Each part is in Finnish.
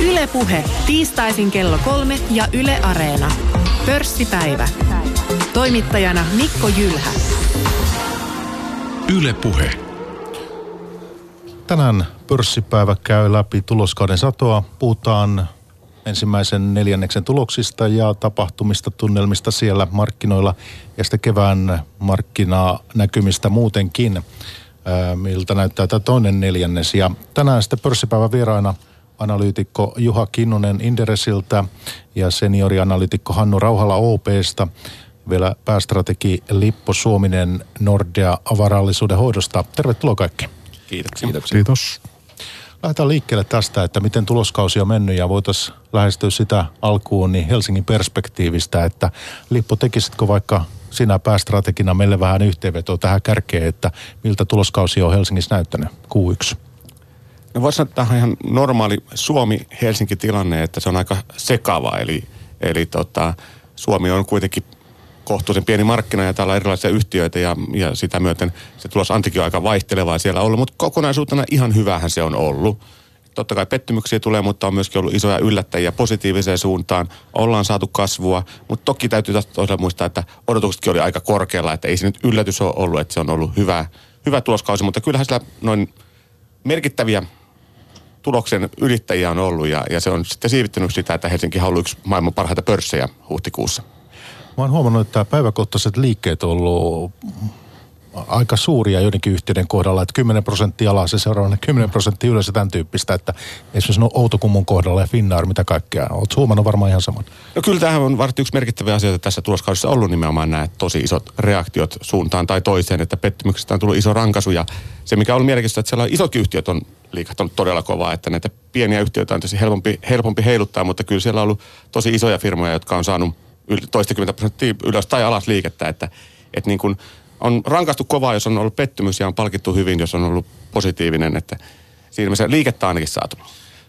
Ylepuhe tiistaisin kello kolme ja Yle Areena. Pörssipäivä. Toimittajana Mikko Jylhä. Ylepuhe. Tänään pörssipäivä käy läpi tuloskauden satoa. Puhutaan ensimmäisen neljänneksen tuloksista ja tapahtumista, tunnelmista siellä markkinoilla ja sitten kevään markkinanäkymistä muutenkin, miltä näyttää tämä toinen neljännes. Ja tänään sitten pörssipäivän vieraina analyytikko Juha Kinnunen Inderesiltä ja seniorianalyytikko Hannu Rauhala OPsta. Vielä päästrategi Lippo Suominen Nordea avarallisuuden hoidosta. Tervetuloa kaikki. Kiitoksia. Kiitoksia. Kiitos. Lähdetään liikkeelle tästä, että miten tuloskausi on mennyt ja voitaisiin lähestyä sitä alkuun niin Helsingin perspektiivistä, että Lippo tekisitkö vaikka sinä päästrategina meille vähän yhteenvetoa tähän kärkeen, että miltä tuloskausi on Helsingissä näyttänyt Q1? No voisi sanoa, että tämä on ihan normaali Suomi-Helsinki-tilanne, että se on aika sekava. Eli, eli tota, Suomi on kuitenkin kohtuullisen pieni markkina ja täällä on erilaisia yhtiöitä ja, ja sitä myöten se tulos antikin on aika vaihtelevaa siellä ollut, mutta kokonaisuutena ihan hyvähän se on ollut. Totta kai pettymyksiä tulee, mutta on myöskin ollut isoja yllättäjiä positiiviseen suuntaan. Ollaan saatu kasvua, mutta toki täytyy toisaalta muistaa, että odotuksetkin oli aika korkealla, että ei se nyt yllätys ole ollut, että se on ollut hyvä, hyvä tuloskausi, mutta kyllähän sillä noin merkittäviä tuloksen yrittäjiä on ollut ja, ja se on sitten siivittänyt sitä, että Helsinki on ollut yksi maailman parhaita pörssejä huhtikuussa. Mä oon huomannut, että päiväkohtaiset liikkeet on ollut aika suuria joidenkin yhtiöiden kohdalla, että 10 prosenttia alas ja seuraavana 10 prosenttia ylös tämän tyyppistä, että esimerkiksi no Outokummun kohdalla ja Finnair, mitä kaikkea. Oletko huomannut varmaan ihan saman? No kyllä tähän on varmasti yksi merkittäviä asioita tässä tuloskaudessa ollut nimenomaan nämä tosi isot reaktiot suuntaan tai toiseen, että pettymyksestä on tullut iso rankaisu ja se mikä on mielenkiintoista, että siellä on isot yhtiöt on liikahtanut todella kovaa, että näitä pieniä yhtiöitä on tosi helpompi, helpompi heiluttaa, mutta kyllä siellä on ollut tosi isoja firmoja, jotka on saanut toistakymmentä prosenttia ylös tai alas liikettä, että, että niin kuin on rankastu kovaa, jos on ollut pettymys ja on palkittu hyvin, jos on ollut positiivinen, että siinä mielessä liikettä ainakin saatu.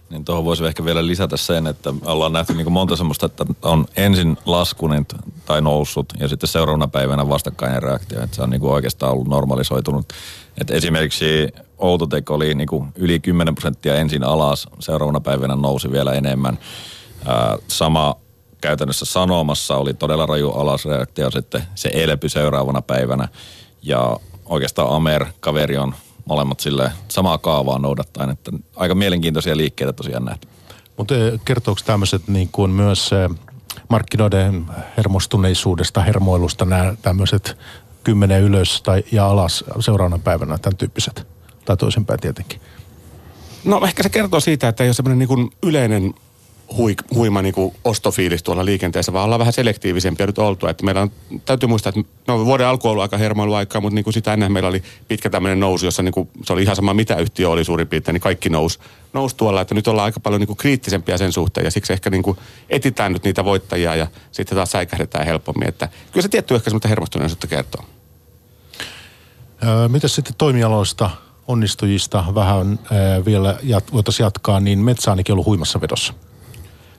Niin tuohon voisi ehkä vielä lisätä sen, että ollaan nähty niin monta semmoista, että on ensin laskunut tai noussut ja sitten seuraavana päivänä vastakkainen reaktio. Että se on niin kuin oikeastaan ollut normalisoitunut. Että esimerkiksi Outotec oli niin kuin yli 10 prosenttia ensin alas, seuraavana päivänä nousi vielä enemmän. Ää, sama käytännössä sanomassa oli todella raju alasreaktio, sitten se elpy seuraavana päivänä. Ja oikeastaan Amer, kaveri on molemmat sille samaa kaavaa noudattaen, että aika mielenkiintoisia liikkeitä tosiaan nähty. Mutta kertooko tämmöiset niin kuin myös eh, markkinoiden hermostuneisuudesta, hermoilusta nämä tämmöiset kymmenen ylös tai ja alas seuraavana päivänä, tämän tyyppiset? Tai toisinpäin tietenkin. No ehkä se kertoo siitä, että ei ole semmoinen niin yleinen hui, huima niin kuin ostofiilis tuolla liikenteessä, vaan ollaan vähän selektiivisempiä nyt oltu. Että meillä on, täytyy muistaa, että no, vuoden alku on ollut aika hermoiluaikaa, mutta niin kuin sitä ennen meillä oli pitkä tämmöinen nousu, jossa niin kuin, se oli ihan sama mitä yhtiö oli suurin piirtein, niin kaikki nousi, nousi tuolla. Että nyt ollaan aika paljon niin kuin kriittisempiä sen suhteen ja siksi ehkä niin kuin etitään nyt niitä voittajia ja sitten taas säikähdetään helpommin. Että kyllä se tietty ehkä semmoista hermostuneisuutta kertoo. Öö, mitä sitten toimialoista, onnistujista vähän öö, vielä jat, voitaisiin jatkaa, niin metsä ainakin ollut huimassa vedossa.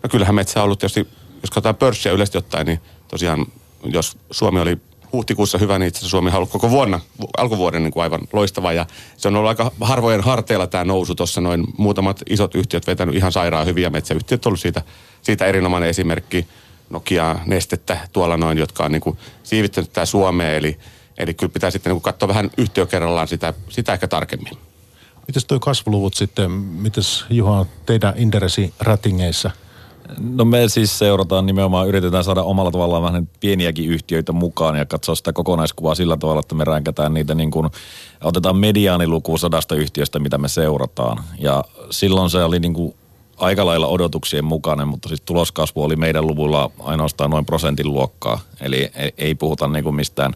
No kyllähän metsä on ollut tietysti, jos katsotaan pörssiä yleisesti ottaen, niin tosiaan jos Suomi oli huhtikuussa hyvä, niin itse asiassa Suomi on ollut koko vuonna, alkuvuoden niin kuin aivan loistava. Ja se on ollut aika harvojen harteilla tämä nousu tuossa noin muutamat isot yhtiöt vetänyt ihan sairaan hyviä metsäyhtiöt on ollut siitä, siitä erinomainen esimerkki. Nokia, Nestettä tuolla noin, jotka on niin kuin siivittänyt tämä Suomeen. Eli, eli kyllä pitää sitten niin katsoa vähän yhtiö kerrallaan sitä, sitä ehkä tarkemmin. Mites tuo kasvuluvut sitten, mites Juha teidän Inderesi ratingeissa – No me siis seurataan nimenomaan, yritetään saada omalla tavallaan vähän pieniäkin yhtiöitä mukaan ja katsoa sitä kokonaiskuvaa sillä tavalla, että me ränkätään niitä niin kuin, otetaan mediaaniluku sadasta yhtiöstä, mitä me seurataan. Ja silloin se oli niin kuin aika lailla odotuksien mukainen, mutta siis tuloskasvu oli meidän luvulla ainoastaan noin prosentin luokkaa. Eli ei, puhuta niin kuin mistään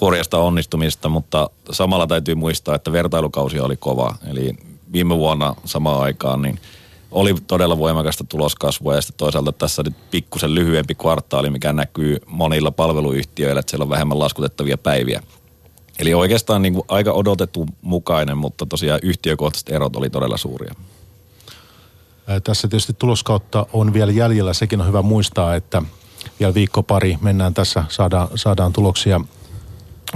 hurjasta onnistumista, mutta samalla täytyy muistaa, että vertailukausi oli kova. Eli viime vuonna samaan aikaan niin – oli todella voimakasta tuloskasvua ja sitten toisaalta tässä nyt pikkusen lyhyempi kvartaali, mikä näkyy monilla palveluyhtiöillä, että siellä on vähemmän laskutettavia päiviä. Eli oikeastaan niin kuin aika odotettu mukainen, mutta tosiaan yhtiökohtaiset erot oli todella suuria. Tässä tietysti tuloskautta on vielä jäljellä. Sekin on hyvä muistaa, että vielä viikko pari mennään tässä, saadaan, saadaan tuloksia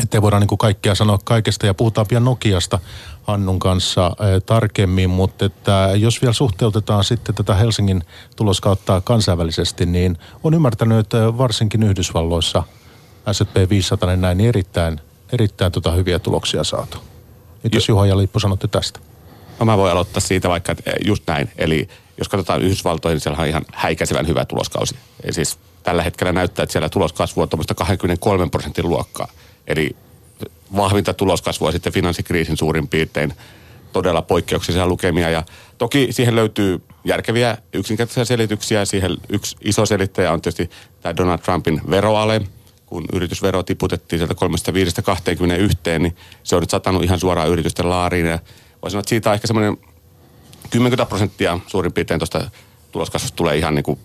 ettei voida niin kuin kaikkea sanoa kaikesta ja puhutaan pian Nokiasta Hannun kanssa tarkemmin, mutta että jos vielä suhteutetaan sitten tätä Helsingin tuloskautta kansainvälisesti, niin on ymmärtänyt, että varsinkin Yhdysvalloissa S&P 500 niin näin niin erittäin, erittäin tota hyviä tuloksia saatu. Mitäs Juha ja Lippo sanotte tästä? No mä voin aloittaa siitä vaikka, että just näin. Eli jos katsotaan Yhdysvaltoihin, niin siellä on ihan häikäisevän hyvä tuloskausi. Eli siis tällä hetkellä näyttää, että siellä tuloskasvu on 23 prosentin luokkaa. Eli vahvinta tuloskasvua sitten finanssikriisin suurin piirtein todella poikkeuksellisia lukemia. Ja toki siihen löytyy järkeviä yksinkertaisia selityksiä. Siihen yksi iso selittäjä on tietysti tämä Donald Trumpin veroale. Kun yritysvero tiputettiin sieltä 35-21, niin se on nyt satanut ihan suoraan yritysten laariin. Ja voi sanoa, että siitä on ehkä semmoinen 10 prosenttia suurin piirtein tuosta tuloskasvusta tulee ihan niin kuin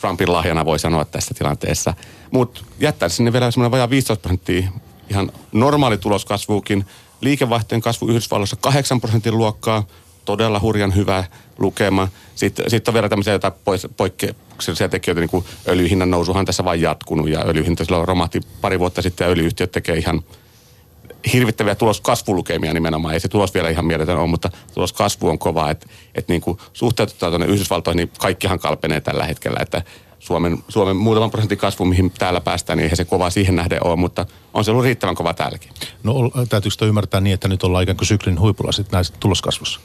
Trumpin lahjana voi sanoa tässä tilanteessa. Mutta jättää sinne vielä semmoinen vajaa 15 prosenttia ihan normaali tuloskasvuukin. Liikevaihteen kasvu Yhdysvalloissa 8 prosentin luokkaa, todella hurjan hyvä lukema. Sitten, sitten on vielä tämmöisiä jotain poikkeuksellisia tekijöitä, niin kuin öljyhinnan nousuhan tässä vain jatkunut ja öljyhinta silloin romahti pari vuotta sitten ja öljyyhtiöt tekee ihan hirvittäviä tuloskasvulukemia nimenomaan. Ei se tulos vielä ihan mieletön ole, mutta tuloskasvu on kova. Että et niin suhteutetaan tuonne Yhdysvaltoihin, niin kaikkihan kalpenee tällä hetkellä. Että Suomen, Suomen muutaman prosentin kasvu, mihin täällä päästään, niin eihän se kova siihen nähden ole, mutta on se ollut riittävän kova täälläkin. No täytyykö ymmärtää niin, että nyt ollaan ikään kuin syklin huipulla sitten näissä tuloskasvussa?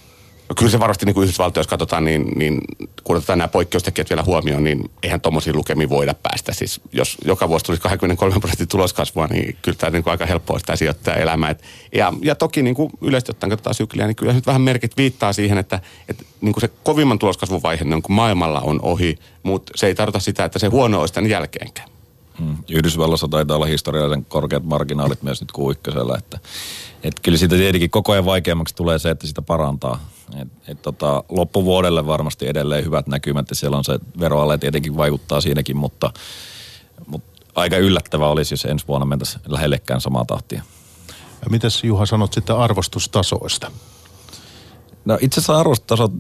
No kyllä se varmasti niin kuin Yhdysvaltoissa katsotaan, niin, niin kun otetaan nämä poikkeustekijät vielä huomioon, niin eihän tuommoisiin lukemiin voida päästä. Siis jos joka vuosi tulisi 23 prosentin tuloskasvua, niin kyllä tämä niin kuin aika helppoa sitä sijoittaa elämää. ja, ja toki niin kuin yleisesti ottaen katsotaan sykliä, niin kyllä nyt vähän merkit viittaa siihen, että, että niin kuin se kovimman tuloskasvun vaihe niin kuin maailmalla on ohi, mutta se ei tarkoita sitä, että se huono olisi tämän jälkeenkään. Hmm. Yhdysvalloissa taitaa olla historiallisen korkeat marginaalit myös nyt kuuikkosella, että, että kyllä siitä tietenkin koko ajan vaikeammaksi tulee se, että sitä parantaa et, et tota, loppuvuodelle varmasti edelleen hyvät näkymät ja siellä on se veroale tietenkin vaikuttaa siinäkin, mutta, mutta aika yllättävää olisi, jos ensi vuonna mentäisiin lähellekään samaa tahtia. Ja mitäs Juha sanot sitten arvostustasoista? No itse asiassa arvostustasot,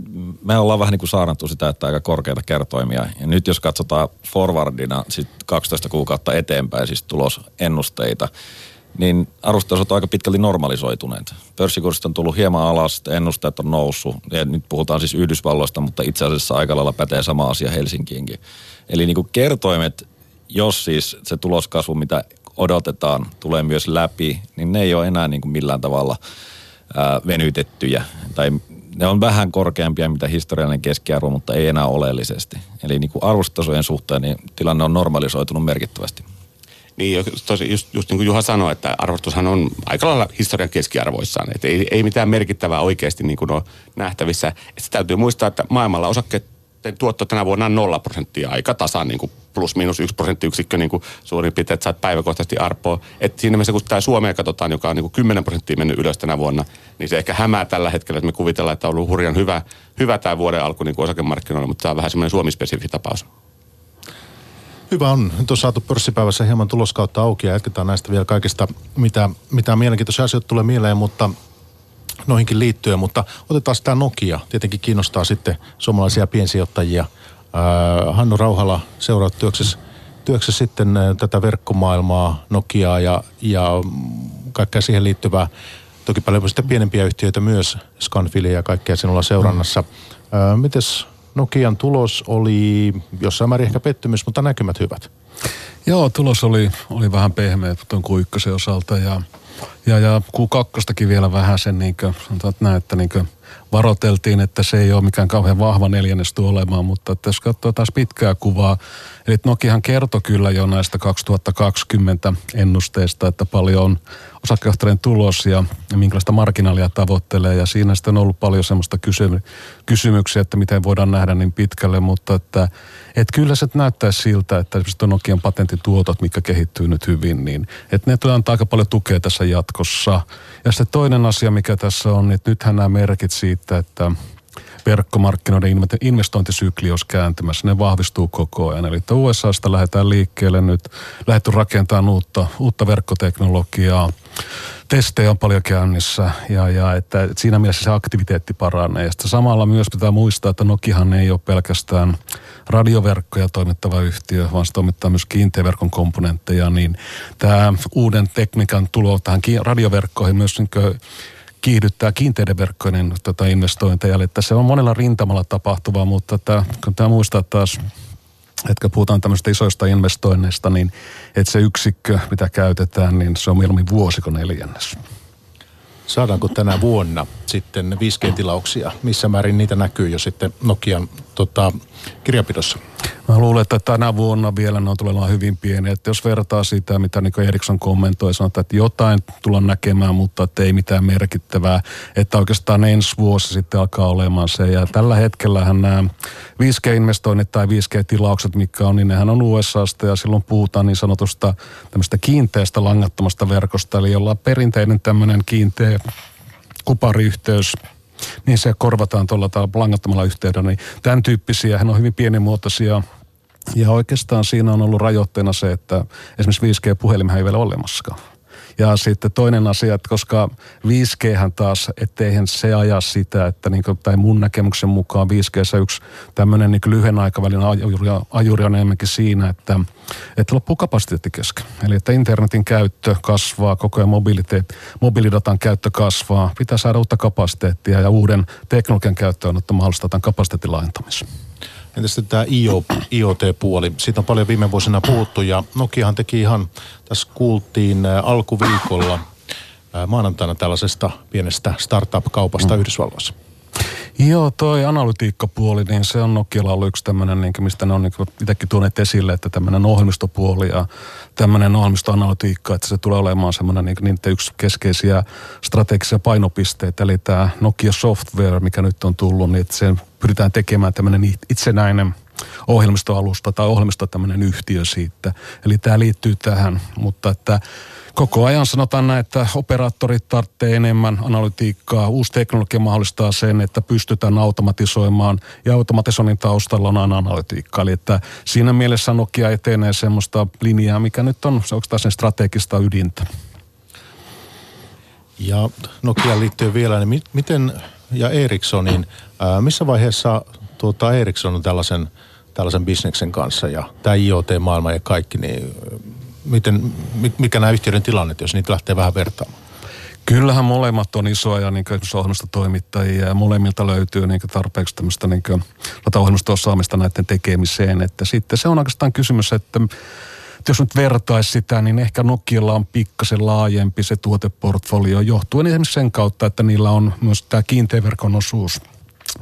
me ollaan vähän niin kuin saarnattu sitä, että aika korkeita kertoimia. Ja nyt jos katsotaan forwardina sit 12 kuukautta eteenpäin, siis tulosennusteita, niin arvostustasot aika pitkälti normalisoituneet. Pörssikurssit on tullut hieman alas, ennusteet on noussut. Ja nyt puhutaan siis Yhdysvalloista, mutta itse asiassa aika lailla pätee sama asia Helsinkiinkin. Eli niin kuin kertoimet, jos siis se tuloskasvu, mitä odotetaan, tulee myös läpi, niin ne ei ole enää niin kuin millään tavalla ää, venytettyjä. Tai ne on vähän korkeampia, mitä historiallinen keskiarvo, mutta ei enää oleellisesti. Eli niin kuin arvostustasojen suhteen niin tilanne on normalisoitunut merkittävästi. Niin, tosi, just, just niin kuin Juha sanoi, että arvostushan on aika lailla historian keskiarvoissaan. Että ei, ei mitään merkittävää oikeasti niin kuin ole nähtävissä. Että täytyy muistaa, että maailmalla osakkeiden tuotto tänä vuonna on nolla prosenttia aika tasan niin kuin plus miinus yksi prosenttiyksikkö niin kuin suurin piirtein, että saat päiväkohtaisesti arpoa. Että siinä mielessä, kun tämä Suomea katsotaan, joka on niin kuin 10 prosenttia mennyt ylös tänä vuonna, niin se ehkä hämää tällä hetkellä, että me kuvitellaan, että on ollut hurjan hyvä, hyvä tämä vuoden alku niin kuin osakemarkkinoilla, mutta tämä on vähän semmoinen Suomi-spesifi tapaus. Hyvä on. Nyt on saatu pörssipäivässä hieman tuloskautta auki ja jatketaan näistä vielä kaikista, mitä, mitä mielenkiintoisia asioita tulee mieleen, mutta noihinkin liittyen, mutta otetaan tämä Nokia. Tietenkin kiinnostaa sitten suomalaisia piensijoittajia. Hannu Rauhala seuraa työksessä, työksessä sitten tätä verkkomaailmaa, Nokiaa ja, ja kaikkea siihen liittyvää. Toki paljon sitten pienempiä yhtiöitä myös, Scanfilia ja kaikkea sinulla seurannassa. Mm. mites Nokian tulos oli jossain määrin ehkä pettymys, mutta näkymät hyvät. Joo, tulos oli, oli vähän pehmeä tuon kuikkosen osalta ja, ja, ja Q2 vielä vähän sen, niin kuin, sanotaan näin, että niin kuin, varoteltiin, että se ei ole mikään kauhean vahva neljännes olemaan, mutta jos katsoo taas pitkää kuvaa, eli Nokihan kertoi kyllä jo näistä 2020 ennusteista, että paljon on osakkeenohtajien tulos ja, ja minkälaista marginaalia tavoittelee. Ja siinä sitten on ollut paljon semmoista kysymy- kysymyksiä, että miten voidaan nähdä niin pitkälle, mutta että et kyllä se näyttäisi siltä, että esimerkiksi Nokian patenttituotot, mikä kehittyy nyt hyvin, niin että ne tulee antaa aika paljon tukea tässä jatkossa. Ja sitten toinen asia, mikä tässä on, että nythän nämä merkit siitä, että verkkomarkkinoiden investointisykli olisi kääntymässä. Ne vahvistuu koko ajan. Eli että USAsta lähdetään liikkeelle nyt, lähdetty rakentamaan uutta, uutta verkkoteknologiaa testejä on paljon käynnissä ja, ja että, että siinä mielessä se aktiviteetti paranee. Ja samalla myös pitää muistaa, että Nokihan ei ole pelkästään radioverkkoja toimittava yhtiö, vaan se toimittaa myös kiinteäverkon komponentteja, niin tämä uuden tekniikan tulo tähän radioverkkoihin myös niin kiihdyttää kiinteiden verkkojen tota investointeja. Eli se on monella rintamalla tapahtuvaa, mutta että, kun tämä muistaa taas että puhutaan tämmöistä isoista investoinneista, niin että se yksikkö, mitä käytetään, niin se on mieluummin vuosiko neljännes. Saadaanko tänä vuonna sitten 5G-tilauksia? Missä määrin niitä näkyy jo sitten Nokian tota, kirjapidossa? Mä luulen, että tänä vuonna vielä ne on tulemaan hyvin pieni. Että jos vertaa sitä, mitä Niko Eriksson kommentoi, sanotaan, että jotain tullaan näkemään, mutta että ei mitään merkittävää. Että oikeastaan ensi vuosi sitten alkaa olemaan se. Ja tällä hetkellähän nämä 5G-investoinnit tai 5G-tilaukset, mikä on, niin nehän on USAsta ja silloin puhutaan niin sanotusta tämmöistä kiinteästä langattomasta verkosta, eli jolla perinteinen tämmöinen kiinteä kupariyhteys niin se korvataan tuolla langattomalla yhteydellä. Niin tämän tyyppisiä, hän on hyvin pienimuotoisia ja oikeastaan siinä on ollut rajoitteena se, että esimerkiksi 5G-puhelimia ei vielä ole olemassakaan. Ja sitten toinen asia, että koska 5G taas, etteihän se aja sitä, että niin kuin, tai mun näkemyksen mukaan 5G yksi tämmöinen niin lyhyen aikavälin ajuri, ajuri on enemmänkin siinä, että, että loppuu kapasiteetti kesken. Eli että internetin käyttö kasvaa, koko ajan mobiilidatan käyttö kasvaa, pitää saada uutta kapasiteettia ja uuden teknologian käyttöön, että mahdollistaa tämän kapasiteetin laajentamisen. Entä sitten tämä IO, IoT-puoli? Siitä on paljon viime vuosina puhuttu ja Nokiahan teki ihan, tässä kuultiin alkuviikolla maanantaina tällaisesta pienestä startup-kaupasta mm. Yhdysvalloissa. Joo, toi analytiikkapuoli, niin se on Nokialla ollut yksi tämmöinen, niin mistä ne on niin itsekin tuoneet esille, että tämmöinen ohjelmistopuoli ja tämmöinen ohjelmistoanalytiikka, että se tulee olemaan semmoinen niin niiden yksi keskeisiä strategisia painopisteitä. Eli tämä Nokia Software, mikä nyt on tullut, niin että sen pyritään tekemään tämmöinen itsenäinen ohjelmistoalusta tai ohjelmisto tämmöinen yhtiö siitä. Eli tämä liittyy tähän, mutta että koko ajan sanotaan näin, että operaattorit tarvitsee enemmän analytiikkaa. Uusi teknologia mahdollistaa sen, että pystytään automatisoimaan ja automatisoinnin taustalla on aina analytiikka. Eli että siinä mielessä Nokia etenee semmoista linjaa, mikä nyt on, se onko sen strategista ydintä. Ja Nokia liittyy vielä, niin miten, ja Ericssonin, missä vaiheessa tuota Ericsson on tällaisen, tällaisen bisneksen kanssa ja tämä IoT-maailma ja kaikki, niin miten, mikä nämä yhtiöiden tilanne, jos niitä lähtee vähän vertaamaan? Kyllähän molemmat on isoja niin ohjelmistotoimittajia ja molemmilta löytyy niin tarpeeksi tämmöistä niin ohjelmisto-osaamista näiden tekemiseen. Että sitten se on oikeastaan kysymys, että jos nyt vertaisi sitä, niin ehkä Nokialla on pikkasen laajempi se tuoteportfolio johtuen esimerkiksi sen kautta, että niillä on myös tämä kiinteäverkon osuus –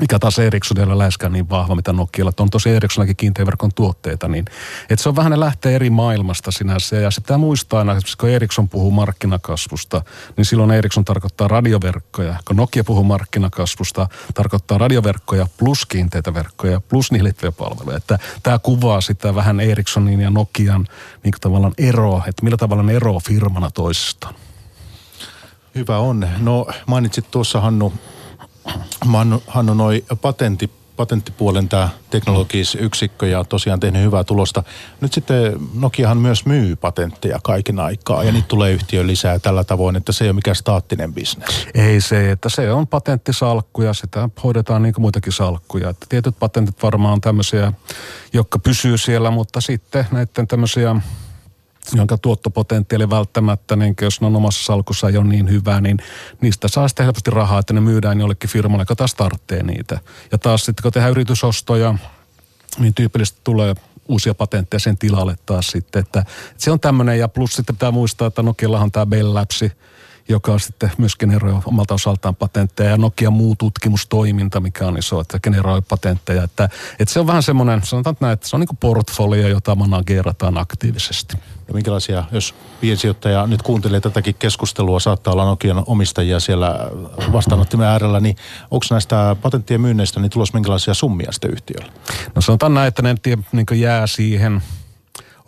mikä taas Ericssonilla läheskään niin vahva, mitä Nokialla. On tosi Ericssonakin kiinteäverkon tuotteita, niin että se on vähän ne lähtee eri maailmasta sinänsä. Ja se pitää muistaa aina, että kun Ericsson puhuu markkinakasvusta, niin silloin Ericsson tarkoittaa radioverkkoja. Kun Nokia puhuu markkinakasvusta, tarkoittaa radioverkkoja plus kiinteitä verkkoja plus niihin liittyviä palveluja. Että tämä kuvaa sitä vähän Ericssonin ja Nokian niin tavallaan eroa, että millä tavalla ne eroa firmana toisistaan. Hyvä on. No mainitsit tuossa Hannu Hannu, Hannu noi patentti, patenttipuolen tämä teknologisyksikkö ja tosiaan tehnyt hyvää tulosta. Nyt sitten Nokiahan myös myy patentteja kaiken aikaa ja niitä tulee yhtiön lisää tällä tavoin, että se ei ole mikään staattinen bisnes. Ei se, että se on patenttisalkku ja sitä hoidetaan niin kuin muitakin salkkuja. Että tietyt patentit varmaan on tämmöisiä, jotka pysyy siellä, mutta sitten näiden tämmöisiä jonka tuottopotentiaali välttämättä, niin jos ne on omassa salkussa ei ole niin hyvää, niin niistä saa sitten helposti rahaa, että ne myydään jollekin firmalle, joka taas tarvitsee niitä. Ja taas sitten kun tehdään yritysostoja, niin tyypillisesti tulee uusia patentteja sen tilalle taas sitten, että, että se on tämmöinen ja plus sitten pitää muistaa, että Nokiallahan tämä Bell Labsi, joka sitten myös generoi omalta osaltaan patentteja ja Nokia muu tutkimustoiminta, mikä on iso, että generoi patentteja. Että, että se on vähän semmoinen, sanotaan näin, että se on niin kuin portfolio, jota manageerataan aktiivisesti. Ja minkälaisia, jos piensijoittaja nyt kuuntelee tätäkin keskustelua, saattaa olla Nokian omistajia siellä vastaanottimen äärellä, niin onko näistä patenttien myynneistä niin tulos minkälaisia summia sitten yhtiöllä? No sanotaan näin, että ne niin jää siihen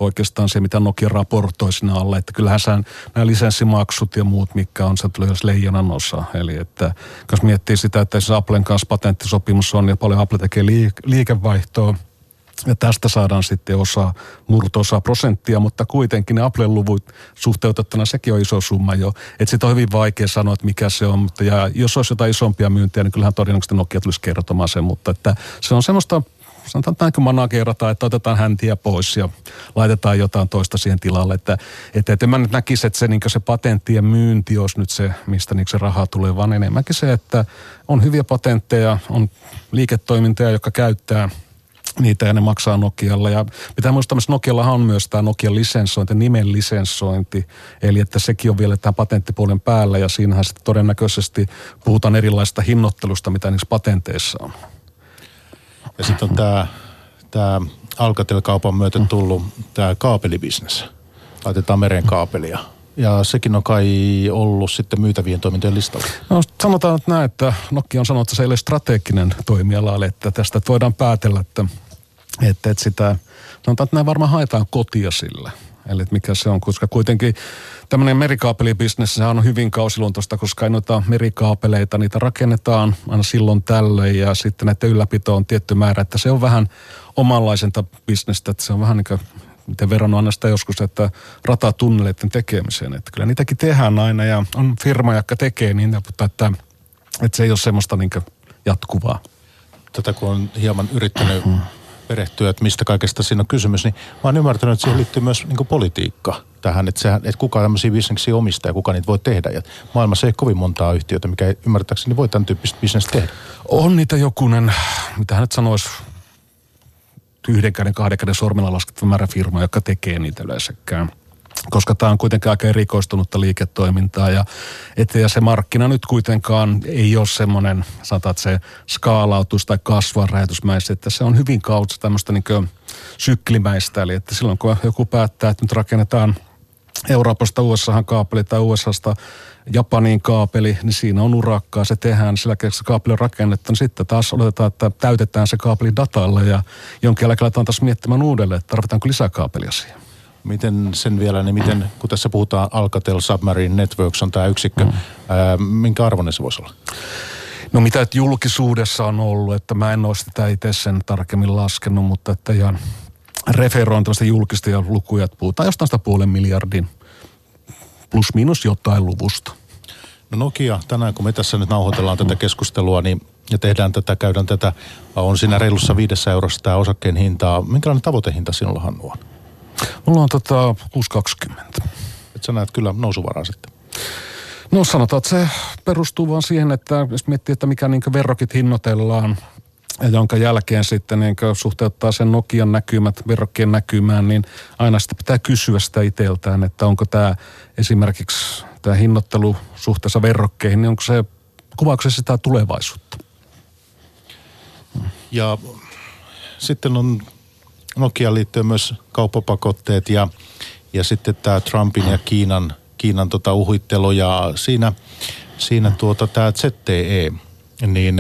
oikeastaan se, mitä Nokia raportoi sinne alle, että kyllähän sään, nämä lisenssimaksut ja muut, mikä on, se tulee leijonan osa. Eli että jos miettii sitä, että se Applen kanssa patenttisopimus on ja paljon Apple tekee liikevaihtoa, Ja tästä saadaan sitten osa, murto-osa prosenttia, mutta kuitenkin ne Apple-luvut suhteutettuna sekin on iso summa jo. Että sitten on hyvin vaikea sanoa, että mikä se on. Mutta ja jos olisi jotain isompia myyntiä, niin kyllähän todennäköisesti Nokia tulisi kertomaan sen. Mutta että se on semmoista sanotaan näin kuin managerata, että otetaan häntiä pois ja laitetaan jotain toista siihen tilalle. Että, että, että en mä nyt näkisi, että se, niin se patenttien myynti olisi nyt se, mistä niin se rahaa tulee, vaan enemmänkin se, että on hyviä patentteja, on liiketoimintoja, joka käyttää – niitä ja ne maksaa Nokialla. Ja pitää muistaa, että Nokiallahan on myös tämä Nokian lisensointi, nimen lisensointi. Eli että sekin on vielä tämän patenttipuolen päällä ja siinähän sitten todennäköisesti puhutaan erilaista hinnoittelusta, mitä niissä patenteissa on. Ja sitten on tämä, tämä Alcatel-kaupan myötä tullut tämä kaapelibisnes. Laitetaan meren kaapelia. Ja sekin on kai ollut sitten myytävien toimintojen listalla. No sanotaan että näin, että Nokia on sanonut, että se ei ole strateginen toimiala, että tästä voidaan päätellä, että, että, että sitä, sanotaan, että näin varmaan haetaan kotia sillä. Eli mikä se on, koska kuitenkin tämmöinen merikaapelibisnes, on hyvin kausiluontoista, koska ei noita merikaapeleita, niitä rakennetaan aina silloin tällöin ja sitten näiden ylläpito on tietty määrä, että se on vähän omanlaisenta bisnestä, että se on vähän niin kuin miten verran aina sitä joskus, että ratatunneleiden tekemiseen. Että kyllä niitäkin tehdään aina ja on firma, joka tekee niin, mutta että, että se ei ole semmoista niin jatkuvaa. Tätä kun on hieman yrittänyt perehtyä, että mistä kaikesta siinä on kysymys, niin mä oon ymmärtänyt, että siihen liittyy myös niin politiikka tähän, että, sehän, että kuka tämmöisiä bisneksiä omistaa ja kuka niitä voi tehdä. Ja maailmassa ei kovin montaa yhtiötä, mikä ei ymmärtääkseni voi tämän tyyppistä bisnestä tehdä. On niitä jokunen, mitä hän sanoisi, yhden käden, kahden käden sormilla laskettava määrä firmaa, joka tekee niitä yleensäkään koska tämä on kuitenkin aika erikoistunutta liiketoimintaa ja, et, ja se markkina nyt kuitenkaan ei ole semmoinen, sanotaan, että se skaalautus tai kasvaa räjähdysmäisesti, että se on hyvin kautta tämmöistä niin syklimäistä, eli että silloin kun joku päättää, että nyt rakennetaan Euroopasta USAhan kaapeli tai USAsta Japaniin kaapeli, niin siinä on urakkaa, se tehdään, sillä kun se kaapeli on rakennettu, niin sitten taas oletetaan, että täytetään se kaapeli datalla ja jonkin jälkeen aletaan taas miettimään uudelleen, että tarvitaanko lisää kaapelia siihen. Miten sen vielä, niin miten, kun tässä puhutaan Alcatel Submarine Networks on tämä yksikkö, mm. ää, minkä arvoinen se voisi olla? No mitä että julkisuudessa on ollut, että mä en ole sitä itse sen tarkemmin laskenut, mutta että ihan referoin tällaista julkista ja lukuja, että puhutaan jostain sitä puolen miljardin plus minus jotain luvusta. No Nokia, tänään kun me tässä nyt nauhoitellaan tätä keskustelua, niin ja tehdään tätä, käydään tätä, on siinä reilussa viidessä eurossa tämä osakkeen hintaa. Minkälainen tavoitehinta sinulla Hannu on? Mulla on tota 6,20. Et sä näet kyllä nousuvaraa sitten. No sanotaan, että se perustuu vaan siihen, että jos miettii, että mikä niin verrokit hinnoitellaan, ja jonka jälkeen sitten niin suhteuttaa sen Nokian näkymät verrokkien näkymään, niin aina sitten pitää kysyä sitä itseltään, että onko tämä esimerkiksi tämä hinnoittelu suhteessa verrokkeihin, niin onko se, kuvaako se sitä tulevaisuutta? Ja sitten on Nokia liittyen myös kauppapakotteet ja, ja sitten tämä Trumpin ja Kiinan, Kiinan tota uhittelu ja siinä, siinä tuota tämä ZTE, niin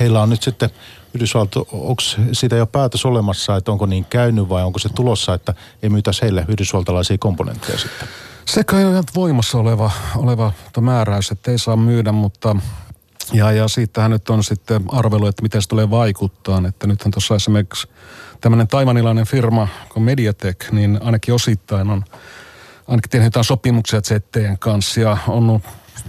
heillä on nyt sitten Yhdysvalto, onko siitä jo päätös olemassa, että onko niin käynyt vai onko se tulossa, että ei myytäisi heille yhdysvaltalaisia komponentteja sitten? Se kai on voimassa oleva, oleva määräys, että ei saa myydä, mutta ja, ja siitähän nyt on sitten arvelu, että miten se tulee vaikuttaa. Että nythän tuossa esimerkiksi tämmöinen taivanilainen firma kuin Mediatek, niin ainakin osittain on ainakin tehnyt jotain sopimuksia ZTn kanssa ja on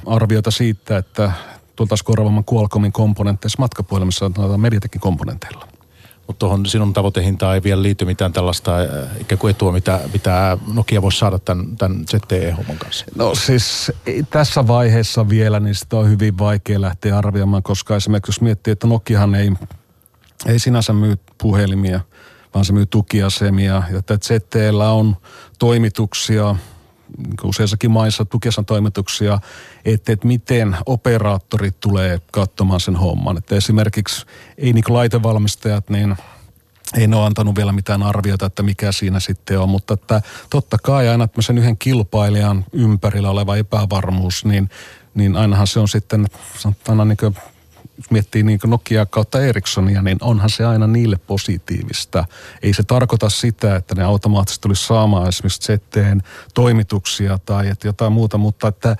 arvioita siitä, että tultaisiin korvaamaan Qualcommin komponentteissa matkapuhelimissa Mediatekin komponenteilla. Mutta tuohon sinun tavoitehintaan ei vielä liity mitään tällaista äh, ikään kuin etua, mitä, mitä Nokia voisi saada tämän, tämän ZTE-homman kanssa? No siis tässä vaiheessa vielä, niin sitä on hyvin vaikea lähteä arvioimaan, koska esimerkiksi jos miettii, että Nokiahan ei, ei sinänsä myy puhelimia, vaan se myy tukiasemia, ja että ZTEllä on toimituksia – useissakin maissa tukesan toimituksia, että, että miten operaattorit tulee katsomaan sen homman. Että esimerkiksi ei niin laitevalmistajat, niin ei ne ole antanut vielä mitään arviota, että mikä siinä sitten on, mutta että totta kai aina sen yhden kilpailijan ympärillä oleva epävarmuus, niin, niin ainahan se on sitten sanotaan niin jos miettii niin Nokia kautta Ericssonia, niin onhan se aina niille positiivista. Ei se tarkoita sitä, että ne automaattisesti tulisi saamaan esimerkiksi ZTn toimituksia tai että jotain muuta, mutta että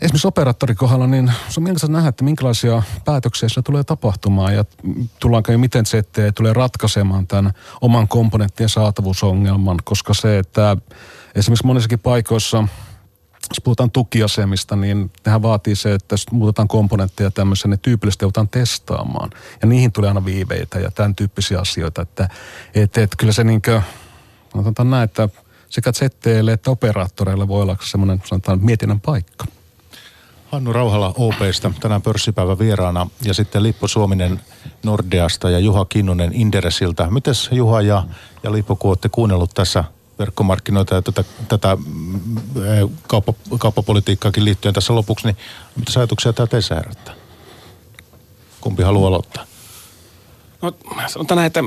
esimerkiksi operaattorin kohdalla, niin se on mielenkiintoista nähdä, että minkälaisia päätöksiä sillä tulee tapahtumaan ja tullaanko ja miten ZTE tulee ratkaisemaan tämän oman komponenttien saatavuusongelman, koska se, että esimerkiksi monissakin paikoissa jos puhutaan tukiasemista, niin nehän vaatii se, että jos muutetaan komponentteja tämmöisen, niin tyypillisesti joudutaan testaamaan. Ja niihin tulee aina viiveitä ja tämän tyyppisiä asioita, että et, et, kyllä se niinkö, sanotaan näin, että sekä ZTElle että operaattoreille voi olla semmoinen sanotaan mietinnän paikka. Hannu Rauhala OPsta, tänään pörssipäivä vieraana ja sitten Lippo Suominen Nordeasta ja Juha Kinnunen Inderesiltä. Mites Juha ja, ja Lippo, kun olette kuunnellut tässä verkkomarkkinoita ja tätä, tätä mm, kauppa, kauppapolitiikkaakin liittyen tässä lopuksi, niin mitä ajatuksia tämä teissä herättää? Kumpi haluaa aloittaa? No sanotaan näin, että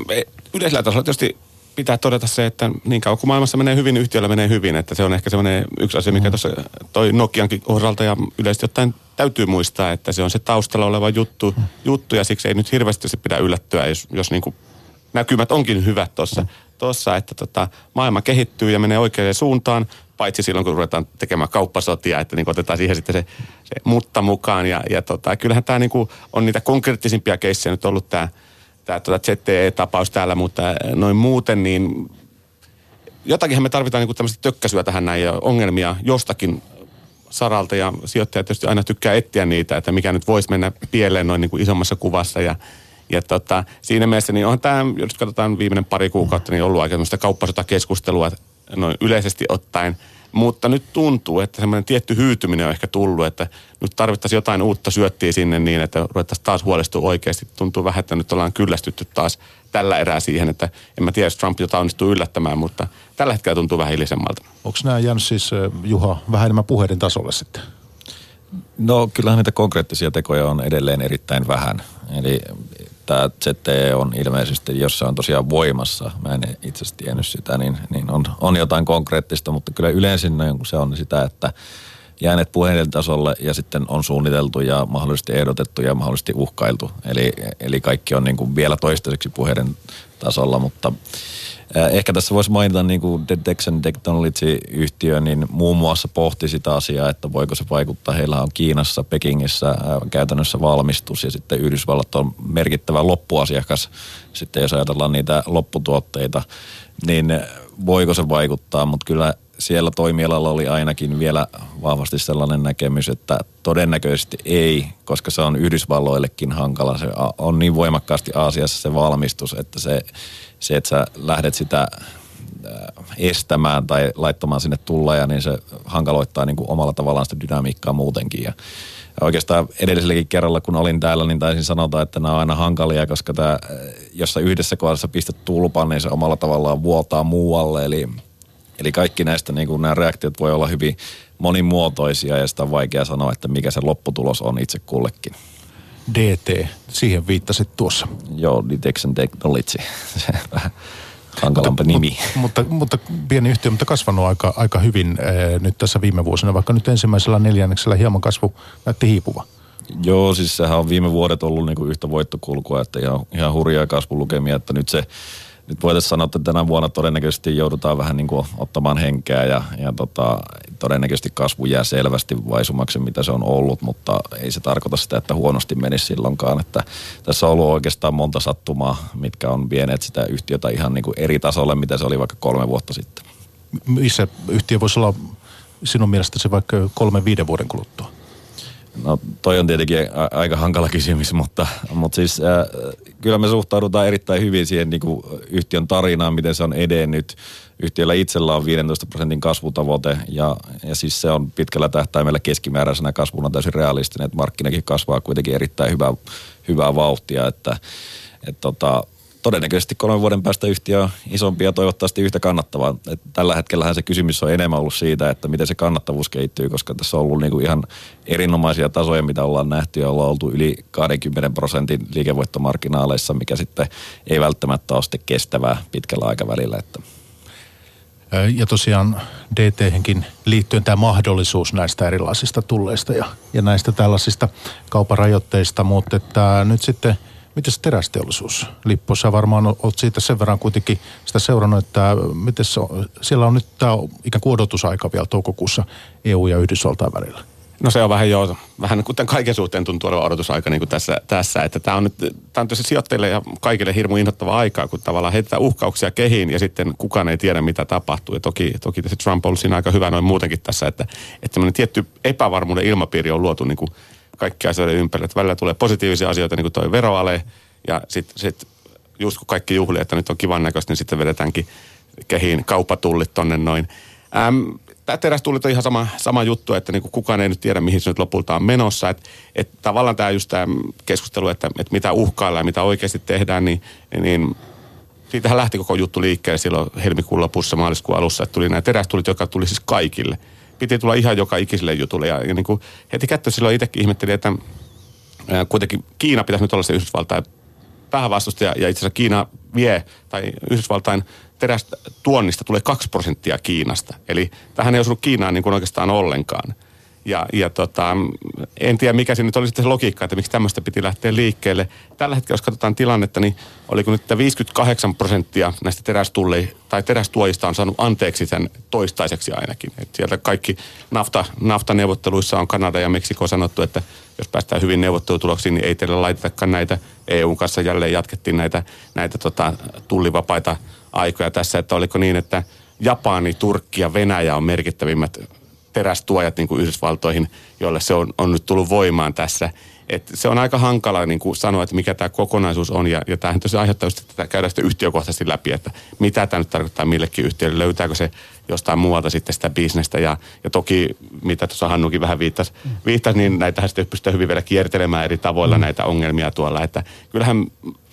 yleisellä tasolla tietysti pitää todeta se, että niin kauan kuin maailmassa menee hyvin, yhtiöllä menee hyvin. Että se on ehkä semmoinen yksi asia, mikä mm. tuossa toi Nokiankin osalta ja yleisesti ottaen täytyy muistaa, että se on se taustalla oleva juttu, mm. juttu ja siksi ei nyt hirveästi se pidä yllättyä, jos, jos niin kuin näkymät onkin hyvät tuossa, tossa, että tota, maailma kehittyy ja menee oikeaan suuntaan, paitsi silloin, kun ruvetaan tekemään kauppasotia, että niin otetaan siihen sitten se, se mutta mukaan. Ja, ja tota, kyllähän tämä niin on niitä konkreettisimpia keissejä nyt ollut tämä tämä tuota ZTE-tapaus täällä, mutta noin muuten niin jotakinhan me tarvitaan niin tämmöistä tökkäsyä tähän näin ja ongelmia jostakin saralta ja sijoittajat tietysti aina tykkää etsiä niitä, että mikä nyt voisi mennä pieleen noin niin kuin isommassa kuvassa ja ja tota, siinä mielessä niin onhan tämä, jos katsotaan viimeinen pari kuukautta, niin ollut aika kauppasotakeskustelua noin yleisesti ottaen – mutta nyt tuntuu, että semmoinen tietty hyytyminen on ehkä tullut, että nyt tarvittaisiin jotain uutta syöttiä sinne niin, että ruvettaisiin taas huolestua oikeasti. Tuntuu vähän, että nyt ollaan kyllästytty taas tällä erää siihen, että en mä tiedä, jos Trump jotain onnistuu yllättämään, mutta tällä hetkellä tuntuu vähän hiljasemmalta. Onko nämä jäänyt siis, Juha, vähän enemmän puheiden tasolle sitten? No kyllähän niitä konkreettisia tekoja on edelleen erittäin vähän. Eli tämä ZTE on ilmeisesti, jos se on tosiaan voimassa, mä en itse asiassa tiennyt sitä, niin, niin on, on jotain konkreettista, mutta kyllä yleensä se on sitä, että jääneet puheiden tasolle ja sitten on suunniteltu ja mahdollisesti ehdotettu ja mahdollisesti uhkailtu. Eli, eli kaikki on niin kuin vielä toistaiseksi puheiden tasolla, mutta Ehkä tässä voisi mainita niin kuin Detection Technology-yhtiö, niin muun muassa pohti sitä asiaa, että voiko se vaikuttaa. Heillä on Kiinassa, Pekingissä käytännössä valmistus ja sitten Yhdysvallat on merkittävä loppuasiakas. Sitten jos ajatellaan niitä lopputuotteita, niin voiko se vaikuttaa, mutta kyllä siellä toimialalla oli ainakin vielä vahvasti sellainen näkemys, että todennäköisesti ei, koska se on Yhdysvalloillekin hankala. Se on niin voimakkaasti Aasiassa se valmistus, että se se, että sä lähdet sitä äh, estämään tai laittamaan sinne tulleja, niin se hankaloittaa niin kuin omalla tavallaan sitä dynamiikkaa muutenkin. Ja oikeastaan edelliselläkin kerralla, kun olin täällä, niin taisin sanota, että nämä on aina hankalia, koska tämä, äh, jos sä yhdessä kohdassa pistät tulpan, niin se omalla tavallaan vuotaa muualle. Eli, eli kaikki näistä niin kuin nämä reaktiot voi olla hyvin monimuotoisia ja sitä on vaikea sanoa, että mikä se lopputulos on itse kullekin. DT, siihen viittasit tuossa. Joo, Detection Technology. hankalampi nimi. Mutta, mutta, mutta pieni yhtiö, mutta kasvanut aika, aika hyvin ee, nyt tässä viime vuosina, vaikka nyt ensimmäisellä neljänneksellä hieman kasvu näytti hiipuva. Joo, siis sehän on viime vuodet ollut niinku yhtä voittokulkua, että ihan, ihan hurjaa kasvulukemia, että nyt se nyt voitaisiin sanoa, että tänä vuonna todennäköisesti joudutaan vähän niin kuin ottamaan henkeä ja, ja tota, todennäköisesti kasvu jää selvästi vaisumaksi, mitä se on ollut, mutta ei se tarkoita sitä, että huonosti menisi silloinkaan. Että tässä on ollut oikeastaan monta sattumaa, mitkä on vieneet sitä yhtiötä ihan niin kuin eri tasolle, mitä se oli vaikka kolme vuotta sitten. Missä yhtiö voisi olla sinun mielestäsi vaikka kolme viiden vuoden kuluttua? No toi on tietenkin aika hankala kysymys, mutta, mutta siis äh, kyllä me suhtaudutaan erittäin hyvin siihen niin kuin yhtiön tarinaan, miten se on edennyt. Yhtiöllä itsellä on 15 prosentin kasvutavoite ja, ja siis se on pitkällä tähtäimellä keskimääräisenä kasvuna täysin realistinen, että markkinakin kasvaa kuitenkin erittäin hyvää, hyvää vauhtia, että, että tota, todennäköisesti kolmen vuoden päästä yhtiö on isompi ja toivottavasti yhtä kannattava. Et tällä hetkellä se kysymys on enemmän ollut siitä, että miten se kannattavuus kehittyy, koska tässä on ollut niinku ihan erinomaisia tasoja, mitä ollaan nähty ja ollaan oltu yli 20 prosentin liikevoittomarginaaleissa, mikä sitten ei välttämättä ole sitten kestävää pitkällä aikavälillä. Että ja tosiaan DT-henkin liittyen tämä mahdollisuus näistä erilaisista tulleista ja, ja näistä tällaisista kauparajoitteista, mutta että nyt sitten – Miten se terästeollisuus? Sä varmaan olet siitä sen verran kuitenkin sitä seurannut, että miten se on, siellä on nyt tämä ikään kuin odotusaika vielä toukokuussa EU ja Yhdysvaltain välillä. No se on vähän jo, vähän kuten kaiken suhteen tuntuu olevan odotusaika niin kuin tässä, tässä, että tämä on nyt, tämä on tosi sijoittajille ja kaikille hirmu innoittava aikaa, kun tavallaan heitetään uhkauksia kehiin ja sitten kukaan ei tiedä, mitä tapahtuu. Ja toki, toki Trump on siinä aika hyvä noin muutenkin tässä, että, että tietty epävarmuuden ilmapiiri on luotu niin kuin kaikki asioiden ympärille. Että välillä tulee positiivisia asioita, niin kuin toi veroale, ja sitten sit, just kun kaikki juhli, että nyt on kivan näköistä, niin sitten vedetäänkin kehiin kaupatullit tonne noin. Ähm, tämä terästullit on ihan sama, sama juttu, että niin kukaan ei nyt tiedä, mihin se nyt lopulta on menossa. Että et tavallaan tämä just tämä keskustelu, että, että mitä uhkaillaan ja mitä oikeasti tehdään, niin, niin siitähän lähti koko juttu liikkeelle silloin helmikuun lopussa, maaliskuun alussa, että tuli nämä terästulit, jotka tuli siis kaikille. Piti tulla ihan joka ikiselle jutulle ja, ja niin kuin heti kättä silloin itsekin ihmettelin, että ää, kuitenkin Kiina pitäisi nyt olla se Yhdysvaltain päävastustaja ja itse asiassa Kiina vie, tai Yhdysvaltain terästä tuonnista tulee 2 prosenttia Kiinasta. Eli tähän ei osunut Kiinaan niin kuin oikeastaan ollenkaan. Ja, ja tota, en tiedä, mikä siinä nyt oli sitten se logiikka, että miksi tämmöistä piti lähteä liikkeelle. Tällä hetkellä, jos katsotaan tilannetta, niin oliko nyt 58 prosenttia näistä terästulli, tai terästuojista on saanut anteeksi sen toistaiseksi ainakin. Et sieltä kaikki nafta, naftaneuvotteluissa on Kanada ja Meksiko sanottu, että jos päästään hyvin neuvottelutuloksiin, niin ei teille laitetakaan näitä. EUn kanssa jälleen jatkettiin näitä, näitä tota, tullivapaita aikoja tässä, että oliko niin, että Japani, Turkki ja Venäjä on merkittävimmät terästuojat niin kuin Yhdysvaltoihin, joille se on, on nyt tullut voimaan tässä. Et se on aika hankala niin kuin sanoa, että mikä tämä kokonaisuus on, ja, ja tämähän tosiaan aiheuttaa just, että käydään sitä yhtiökohtaisesti läpi, että mitä tämä nyt tarkoittaa millekin yhtiölle, löytääkö se jostain muualta sitten sitä bisnestä, ja, ja toki, mitä tuossa Hannukin vähän viittasi, viittasi niin näitähän sitten pystytään hyvin vielä kiertelemään eri tavoilla mm. näitä ongelmia tuolla, että kyllähän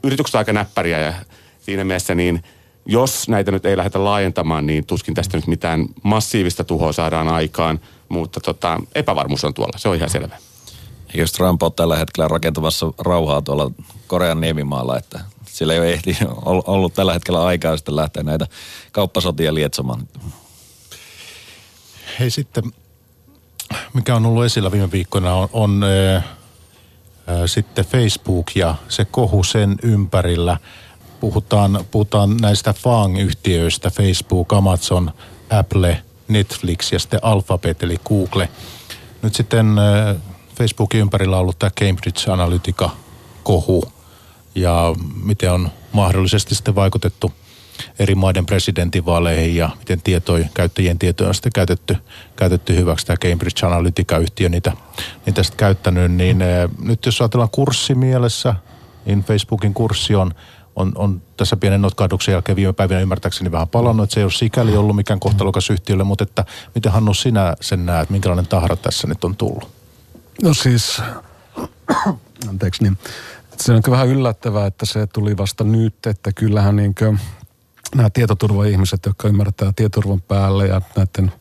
yritykset on aika näppäriä, ja siinä mielessä niin jos näitä nyt ei lähdetä laajentamaan, niin tuskin tästä nyt mitään massiivista tuhoa saadaan aikaan, mutta tota, epävarmuus on tuolla, se on ihan selvä. Eikö Trump ole tällä hetkellä rakentamassa rauhaa tuolla Korean niemimaalla, että sillä ei ole ehti, ollut tällä hetkellä aikaa sitten lähteä näitä kauppasotia lietsomaan. Hei sitten, mikä on ollut esillä viime viikkoina on, on äh, äh, sitten Facebook ja se kohu sen ympärillä – puhutaan, puhutaan näistä FAANG-yhtiöistä, Facebook, Amazon, Apple, Netflix ja sitten Alphabet eli Google. Nyt sitten Facebookin ympärillä on ollut tämä Cambridge Analytica-kohu ja miten on mahdollisesti sitten vaikutettu eri maiden presidentinvaaleihin ja miten tietoja, käyttäjien tietoja on sitten käytetty, käytetty hyväksi. Tämä Cambridge Analytica-yhtiö niitä, niitä sitten käyttänyt, niin nyt jos ajatellaan kurssimielessä, niin Facebookin kurssi on on, on tässä pienen notkahduksen jälkeen viime päivinä ymmärtääkseni vähän palannut, että se ei ole sikäli ollut mikään kohtalokas yhtiölle, mutta että miten Hannu sinä sen näet, minkälainen tahra tässä nyt on tullut? No siis, anteeksi niin, se on vähän yllättävää, että se tuli vasta nyt, että kyllähän niin nämä tietoturva-ihmiset, jotka ymmärtää tietoturvan päälle ja näiden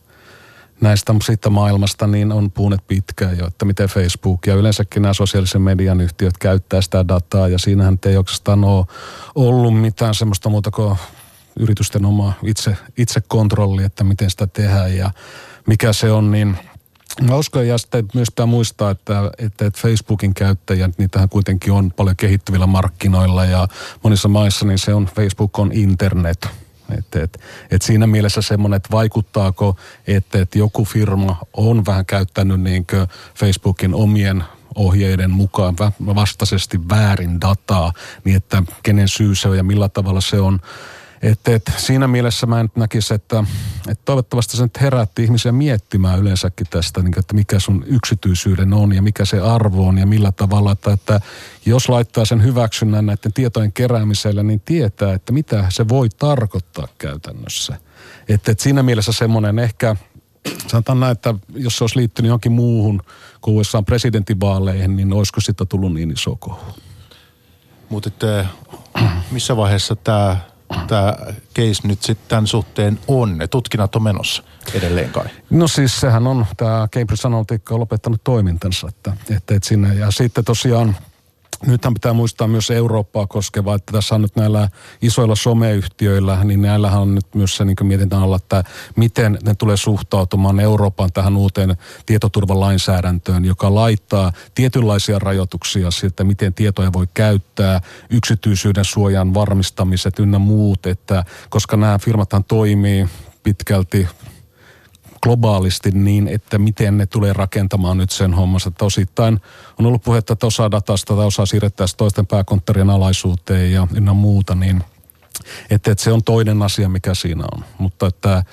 näistä siitä maailmasta, niin on puunet pitkään jo, että miten Facebook ja yleensäkin nämä sosiaalisen median yhtiöt käyttää sitä dataa. Ja siinähän ei oikeastaan ole ollut mitään semmoista muuta kuin yritysten oma itse, itse kontrolli, että miten sitä tehdään ja mikä se on, niin Mä uskon, ja sitten myös pitää muistaa, että, että, että Facebookin käyttäjät, niitähän kuitenkin on paljon kehittyvillä markkinoilla ja monissa maissa, niin se on, Facebook on internet – et, et, et siinä mielessä semmoinen, että vaikuttaako, että, että joku firma on vähän käyttänyt niin Facebookin omien ohjeiden mukaan vastaisesti väärin dataa, niin että kenen syy se on ja millä tavalla se on et, et, siinä mielessä mä nyt näkisi, että, että toivottavasti se nyt herätti ihmisiä miettimään yleensäkin tästä, niin, että mikä sun yksityisyyden on ja mikä se arvo on ja millä tavalla, että, että jos laittaa sen hyväksynnän näiden tietojen keräämiselle, niin tietää, että mitä se voi tarkoittaa käytännössä. Että, että siinä mielessä semmoinen ehkä, sanotaan näin, että jos se olisi liittynyt johonkin muuhun kuin USA presidentinvaaleihin, niin olisiko sitä tullut niin iso kohu. Mutta missä vaiheessa tämä tämä case nyt sitten tämän suhteen on? Ne tutkinnat on menossa edelleen kai. No siis sehän on, tämä Cambridge Analytica on lopettanut toimintansa, että, että, että sinne, ja sitten tosiaan Nythän pitää muistaa myös Eurooppaa koskeva, että tässä on nyt näillä isoilla someyhtiöillä, niin näillähän on nyt myös se niin mietintään alla, että miten ne tulee suhtautumaan Euroopan tähän uuteen tietoturvalainsäädäntöön, joka laittaa tietynlaisia rajoituksia siitä, miten tietoja voi käyttää, yksityisyyden suojan varmistamiset ynnä muut, että koska nämä firmathan toimii pitkälti globaalisti niin, että miten ne tulee rakentamaan nyt sen hommansa. Että osittain on ollut puhetta, että osa datasta tai osa siirrettäisiin toisten pääkonttorien alaisuuteen ja ynnä muuta, niin että, että se on toinen asia, mikä siinä on. Mutta että